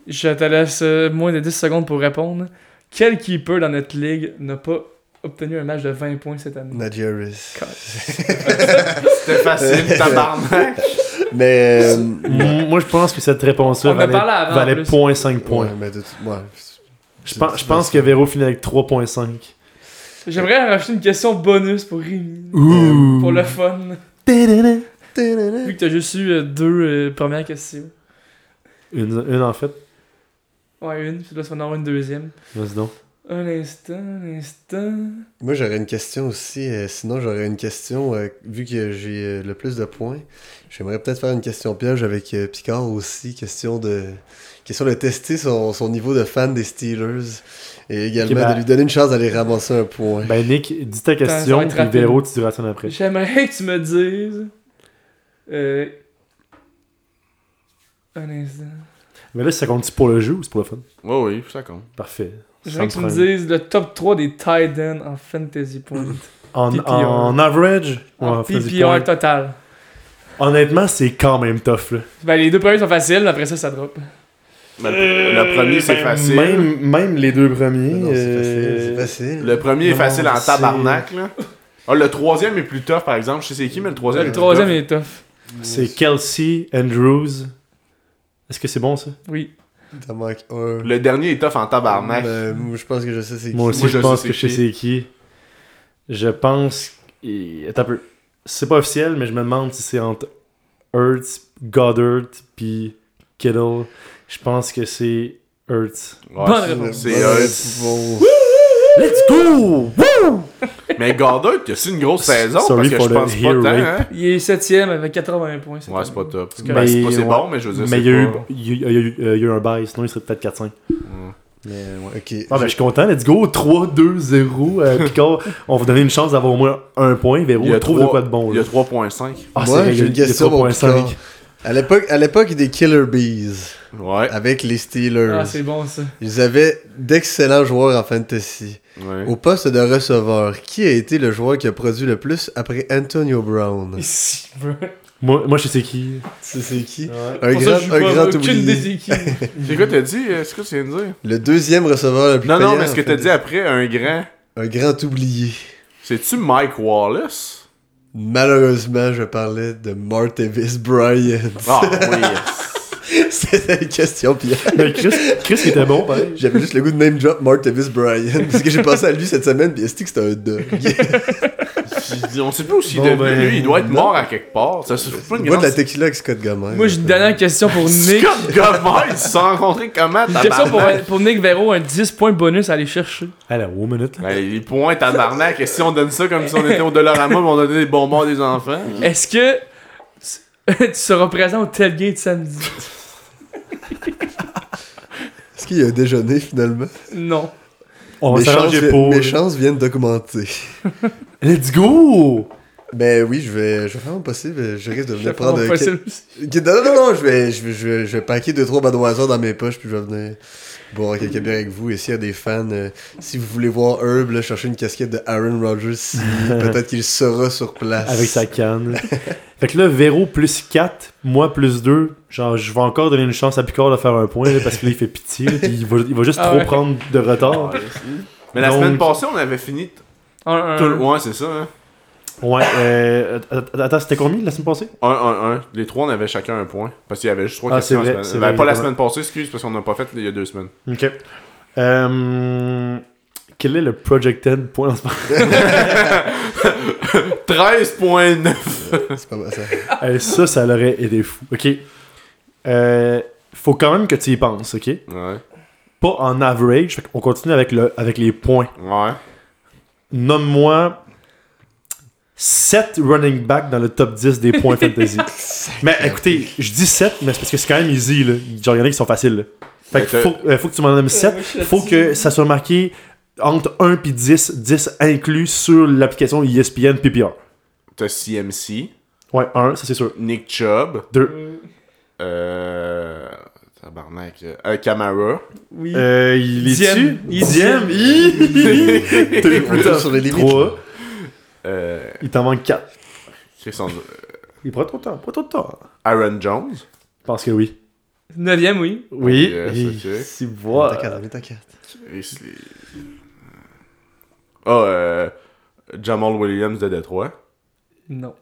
Je te laisse euh, moins de 10 secondes pour répondre. Quel keeper dans notre ligue n'a pas obtenu un match de 20 points cette année? Najee Harris. [LAUGHS] C'était facile, tabarnak. [LAUGHS] Mais. euh, Moi, je pense que cette réponse-là valait, valait plus. 0.5 points. ouais, mais de- ouais. Je pense, je pense que Véro finit avec 3.5. J'aimerais rajouter une question bonus pour Rémi. Ouh. Pour le fun. Vu que tu as juste eu euh, deux euh, premières questions. Une, une en fait. Ouais, une, puis là, ça va en avoir une deuxième. Vas-y donc. Un instant, un instant. Moi, j'aurais une question aussi. euh, sinon, j'aurais une question, euh, vu que j'ai euh, le plus de points. J'aimerais peut-être faire une question piège avec euh, Picard aussi. Question de, question de tester son, son niveau de fan des Steelers. Et également Ok, ben- de lui donner une chance d'aller ramasser un point. Ben, Nick, dis ta ça va question, être puis rapide. Véro, tu diras ça après. J'aimerais que tu me dises. Euh. Un instant. Mais là, ça compte pour le jeu ou c'est pour le fun? Ouais, oui, ça compte. Parfait. J'aimerais que tu me dises le top 3 des tight ends en fantasy point. [CLEARS THROAT] En, en average ou en en PPR point? total. Honnêtement, c'est quand même tough, là. Ben, les deux premiers sont faciles, mais après ça, ça drop. Mais le premier, c'est Ben, facile. Même, même les deux premiers. Non, c'est euh, facile. C'est facile. Le premier est Non, facile en tabarnak, là. Ah, le troisième est plus tough, par exemple. Je sais c'est qui, mais le troisième Le est plus troisième tough. est tough. C'est Kelsey, Andrews. Est-ce que c'est bon, ça? Oui. T'en manques un. Le dernier est tough en tabarnak. Ben, je pense que je sais c'est qui. Moi aussi, Moi, je je pense que je sais c'est qui. Je pense. et- Attends un peu. C'est pas officiel, mais je me demande si c'est entre Hurts, Goddard, puis Kittle. Je pense que c'est Hurts. Ouais, Bonne c'est- réponse. C'est bon. Let's go! [LAUGHS] Mais Goddard, il a une grosse saison Sorry parce que je the pense pas tant, hein? Il est septième avec 80 points. Ouais, c'est pas top. C'est Ben, ouais. bon, mais je veux dire, Mais c'est il y, a eu, pas- il y a eu- il y a eu un bail, sinon il serait peut-être 4-5. Ouais. Mais ouais. Ok. Ah ben je suis content, let's go, 3-2-0. Euh, [LAUGHS] Picard, on va donner une chance d'avoir au moins un point. Véro, Il y a trouve de quoi de bon. Il y a 3.5. Ah, c'est j'ai une il y a question pour 3.5. Picard. À l'époque, à l'époque des Killer Bees, Ouais. avec les Steelers, Ah, c'est bon ça. ils avaient d'excellents joueurs en fantasy. Ouais. Au poste de receveur, qui a été le joueur qui a produit le plus après Antonio Brown? [LAUGHS] Ici. Moi, moi, je sais qui. C'est c'est qui? Ouais. Un Pour ça, grand, je joue un pas grand oublié. des équipes. [LAUGHS] C'est quoi t'as dit? euh, C'est quoi tu viens de dire? Le deuxième receveur le plus Non, non, mais ce que t'as dit après, un grand. Un grand oublié. C'est-tu Mike Wallace? Malheureusement, je parlais de Martavis Bryant. Ah oui. [LAUGHS] [LAUGHS] C'était une question piège. Mais Chris, Chris qui était bon, pareil. J'avais juste le goût de name drop Martavis Bryant. [LAUGHS] Parce que j'ai pensé à lui cette semaine, puis est-ce que c'était un dog? [LAUGHS] On sait plus où il Bon, est devenu. ben, lui. Il doit être non. mort à quelque part. Ça se fout pas une Bois de la tequila avec Scott Gomez. Moi, j'ai une dernière question pour Nick. Scott Gomez, ils se sont rencontrés comment, Une question pour, Nick Véro, un 10 points bonus à aller chercher. Allez, au minute. Là. Ben, les points, tabarnak. Et si on donne ça comme si on était au Dollarama, mais on donnait des bonbons à des enfants? Est-ce que tu seras présent au tailgate samedi? [LAUGHS] Est-ce qu'il y a un déjeuner finalement? Non. On va mes, chances, pour. mes chances viennent d'augmenter. [LAUGHS] Let's go! Ben oui, je vais, je vais faire mon possible. Je risque de venir vais prendre. Non, non, non, non, je vais, je vais, je vais, je vais paquer 2-3 Budweiser dans mes poches, puis je vais venir boire quelques bières avec vous. Et s'il y a des fans, euh, si vous voulez voir Herb là, chercher une casquette de Aaron Rodgers, si, [LAUGHS] peut-être qu'il sera sur place. Avec sa canne. [LAUGHS] fait que là, Véro plus 4, moi plus 2. Genre, je vais encore donner une chance à Picard de faire un point là, parce que là, il fait pitié. là, puis il va, il va juste Ah trop ouais. prendre de retard. Mais la Donc- semaine passée, on avait fini. t- Un, un, tout le- un. Ouais, c'est ça, hein. Ouais, euh. att- Attends, c'était combien la semaine passée? 1, 1, 1. Les trois, on avait chacun un point. Parce qu'il y avait juste trois Ah, questions. c'est vrai, la semaine- vrai, Ben, pas la semaine passée, excuse, parce qu'on n'a pas fait il y a deux semaines. Ok. Euh, Quel est le projected point en ce moment? [LAUGHS] 13.9. C'est pas mal ça. [LAUGHS] Eh, ça, ça l'aurait aidé fou. Ok. Euh, faut quand même que tu y penses, ok? Ouais. Pas en average. Fait on continue avec, le, avec les points. Ouais. Nomme-moi 7 running back dans le top 10 des points fantasy. [LAUGHS] mais écoutez, je dis 7, mais c'est parce que c'est quand même easy. Là. Genre, il y en a qui sont faciles. là. Fait que faut, euh, faut que tu m'en nommes 7. moi, je suis faut que ça soit marqué entre 1 et 10, 10 inclus sur l'application ESPN PPR. T'as CMC, Ouais, 1, ça c'est sûr. Nick Chubb, 2. euh. Tabarnak. Euh, Camara. Oui. Euh, il est Diem. dessus. Il est Diem. Est [LAUGHS] plus tard. sur les limites, 3. Euh. Il t'en manque 4. Chris Andrew- Il prend trop de temps. Pas trop de temps. Aaron Jones? Je pense que oui. Neuvième, oui. Oui. Yes, Et- ok. Si voilà. T'inquiète, t'inquiète. Ah, euh. Jamal Williams de Détroit. Non.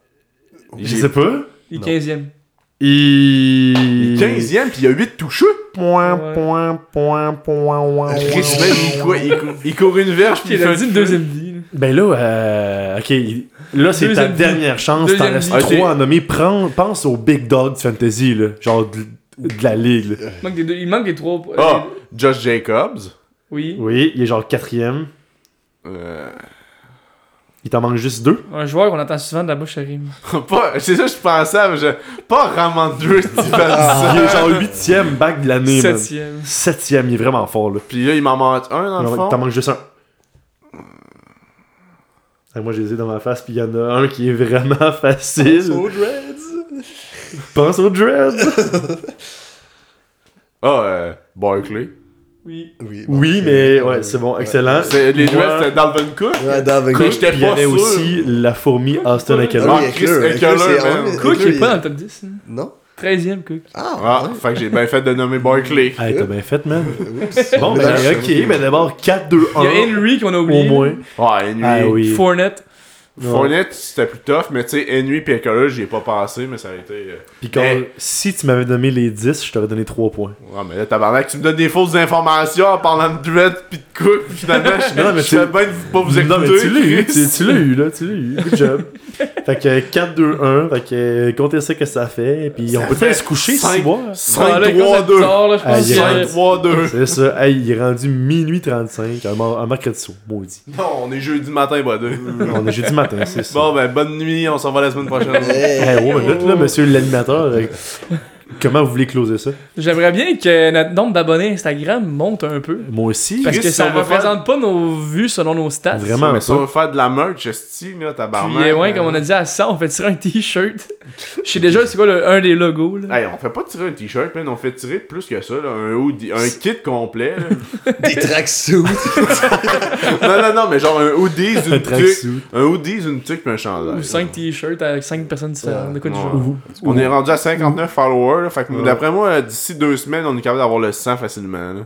Je sais pas. Il est Non. 15e. Il... 15ème, puis il y a 8 touchés. Point, Ouais. point, point, point, point, Chris, point. il, il, cou- il court une verge, puis Il il a dit une deuxième vie. Ben là, euh, ok, il- là c'est ta dernière chance, t'en restes trois à nommer. Prends, pense au big dog du fantasy, là, genre de, de la ligue. là. Il manque, des deux, il manque des trois. Ah, Josh Jacobs? Oui. Oui, il est genre quatrième. Euh, Il t'en manque juste deux? Un joueur qu'on entend souvent de la bouche à Rim. [LAUGHS] pas, c'est ça que je pensais, mais je, pas Ramondre [LAUGHS] Il Stevenson. est genre huitième back de l'année, man. Septième. Septième, il est vraiment fort, là. Puis là, il m'en manque un dans le Il fond. t'en manque juste un. Moi, j'ai les ai dans ma face, puis il y en a un qui est vraiment [LAUGHS] facile. Aux Dreads. Pense au dread. Ah, euh, Barkley. Oui. Oui, bon, Oui, mais ouais, c'est bon, excellent. C'est, les joueurs, c'était Dalvin Cook. Ouais, Dalvin Cook, il y avait aussi la fourmi Austin Eckler. Ah, Eckler, Chris Eckler, Eckler, c'est Cook, il est pas dans le top 10. hein? Non? 13e, Cook. Ah, Ah, ouais. fait que j'ai bien fait de nommer Barkley. Hey, t'as bien fait, man. Bon, ben, ok, ben d'abord 4-2-1. Il y a Henry qu'on a Au oublié. moins. Ouais, Henry. Ah oui. Fournette. Fournette, c'était plus tough, mais tu sais, Henry pis Eckler, j'y ai pas pensé, mais ça a été. euh, Puis quand, si tu m'avais donné les 10, je t'aurais donné 3 points. Ouais, mais là, tabarnak, tu me donnes des fausses informations en parlant de Dread pis de Cook, pis finalement, [LAUGHS] je, Non, mais je tu- fais bien de pas vous écouter. non, mais tu l'as eu, tu, tu l'as eu, là, tu l'as eu. Good job. [LAUGHS] fait que 4-2-1, fait que euh, comptez ça que ça fait, puis on peut aller se coucher si cinq- boire. Ah, là, comme ça, 5-3-2. tard, là, je Ah, pense il y a- que- 5-3-2. C'est ça, hey, il est rendu minuit 35, un, mercredi soir, maudit. Non, on est jeudi matin, buddy. On est jeudi matin. Bon, ben, bonne nuit, on se revoit la semaine prochaine. Hey. Hey, oh, mais là, là, monsieur l'animateur, euh, comment vous voulez closer ça? J'aimerais bien que notre nombre d'abonnés Instagram monte un peu. Moi aussi. Parce Chris, que si ça on veut représente pas nos vues selon nos stats. Vraiment mais pas. veut faire de la merch, esti, là, tabarnak. Puis, euh, ouais, euh, comme on a dit à ça, on fait tirer un t-shirt. [LAUGHS] Je sais déjà c'est quoi le, un des logos. Là. Hey, on fait pas tirer un t-shirt, man, on fait tirer plus que ça, là, un, hoodie, un kit complet. là. [LAUGHS] Des tracksuits. [LAUGHS] non, non, non, mais genre un hoodie, Un une tuque, tracksuit. un hoodie, une tuque pis un chandail. Ou 5 t-shirts avec 5 personnes différentes. De quoi du Ouais. genre. On est rendu à 59 followers, là, fait que Ouais. d'après moi, d'ici deux semaines, on est capable d'avoir le 100 facilement. Là.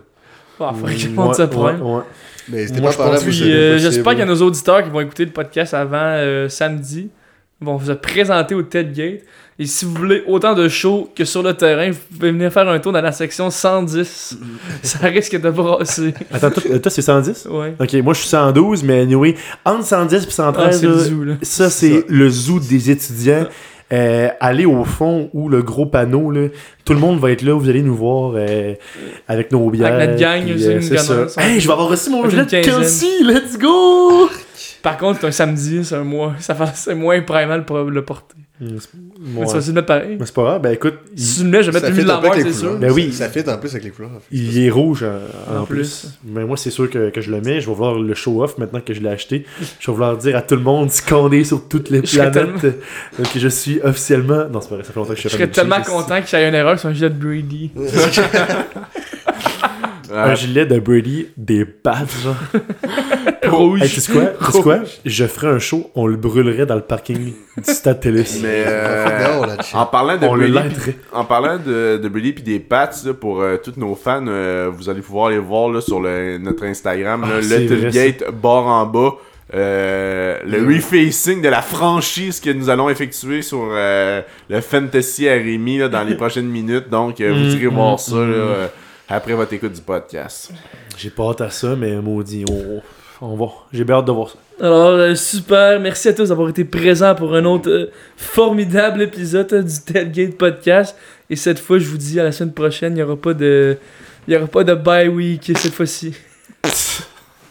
Ah, faudrait que je Ouais, monte ça ouais, ouais. Mais Moi, pas je Puis euh, j'espère qu'il y a nos auditeurs qui vont écouter le podcast avant euh, samedi. Ils vont vous présenter au TEDgate. Et si vous voulez autant de shows que sur le terrain, vous pouvez venir faire un tour dans la section 110. [LAUGHS] ça risque de brasser. Attends, toi, toi, c'est 110? Ouais. Ok, moi je suis 112, mais anyway, entre 110 et Ah, 113, c'est le là, zoo, là. ça c'est le zoo des étudiants. Euh, allez au fond où le gros panneau, là, tout le monde va être là, vous allez nous voir euh, avec nos bières. Avec notre gang, puis, aussi, euh, c'est ça. Hey, je vais avoir reçu mon gilet de. Kelsey, let's go! Par contre, c'est un samedi, c'est un mois. [LAUGHS] Ça fait, c'est moins primal pour le porter. C'est- Mais ouais. tu vas le mettre pareil. Mais c'est pas grave, ben écoute, Si tu le mets, je vais Ça mettre lui fit de un peu l'envers, avec les c'est couleurs. sûr. Ben oui. Ça fit en plus avec les couleurs. il est rouge en, en En plus. plus. Mais moi, c'est sûr que, que je le mets. Je vais vouloir le show-off maintenant que je l'ai acheté. Je vais vouloir dire à tout le monde, scandé sur toutes les Je serais planètes, euh, que je suis officiellement. Non, c'est pas vrai, ça fait longtemps que je Je suis serais fan de tellement content qu'il y ait une erreur sur un gilet de Brady. [LAUGHS] [LAUGHS] Un gilet de Brady, des pattes, genre. [LAUGHS] Rouge. Hey, tu sais quoi? Tu sais quoi? Je ferais un show, on le brûlerait dans le parking du stade Télé. [LAUGHS] mais euh, en parlant de On Brady, lâcherait. pis- en parlant de, de Brady puis des Pats, là, pour euh, tous nos fans, euh, vous allez pouvoir les voir là, sur le- notre Instagram, Ah, là, le Tailgate barre en bas. euh, le Mm. refacing de la franchise que nous allons effectuer sur euh, le Fantasy à Rémi là, dans les [LAUGHS] prochaines minutes. Donc, euh, vous Mm, irez mm, voir ça mm. là, euh, après votre écoute du podcast. J'ai pas hâte à ça, mais maudit. on- on va. J'ai bien hâte de voir ça. Alors, euh, super. Merci à tous d'avoir été présents pour un autre euh, formidable épisode euh, du Tailgate Podcast. Et cette fois, je vous dis à la semaine prochaine, il n'y aura pas de. Il y aura pas de bye week cette fois-ci.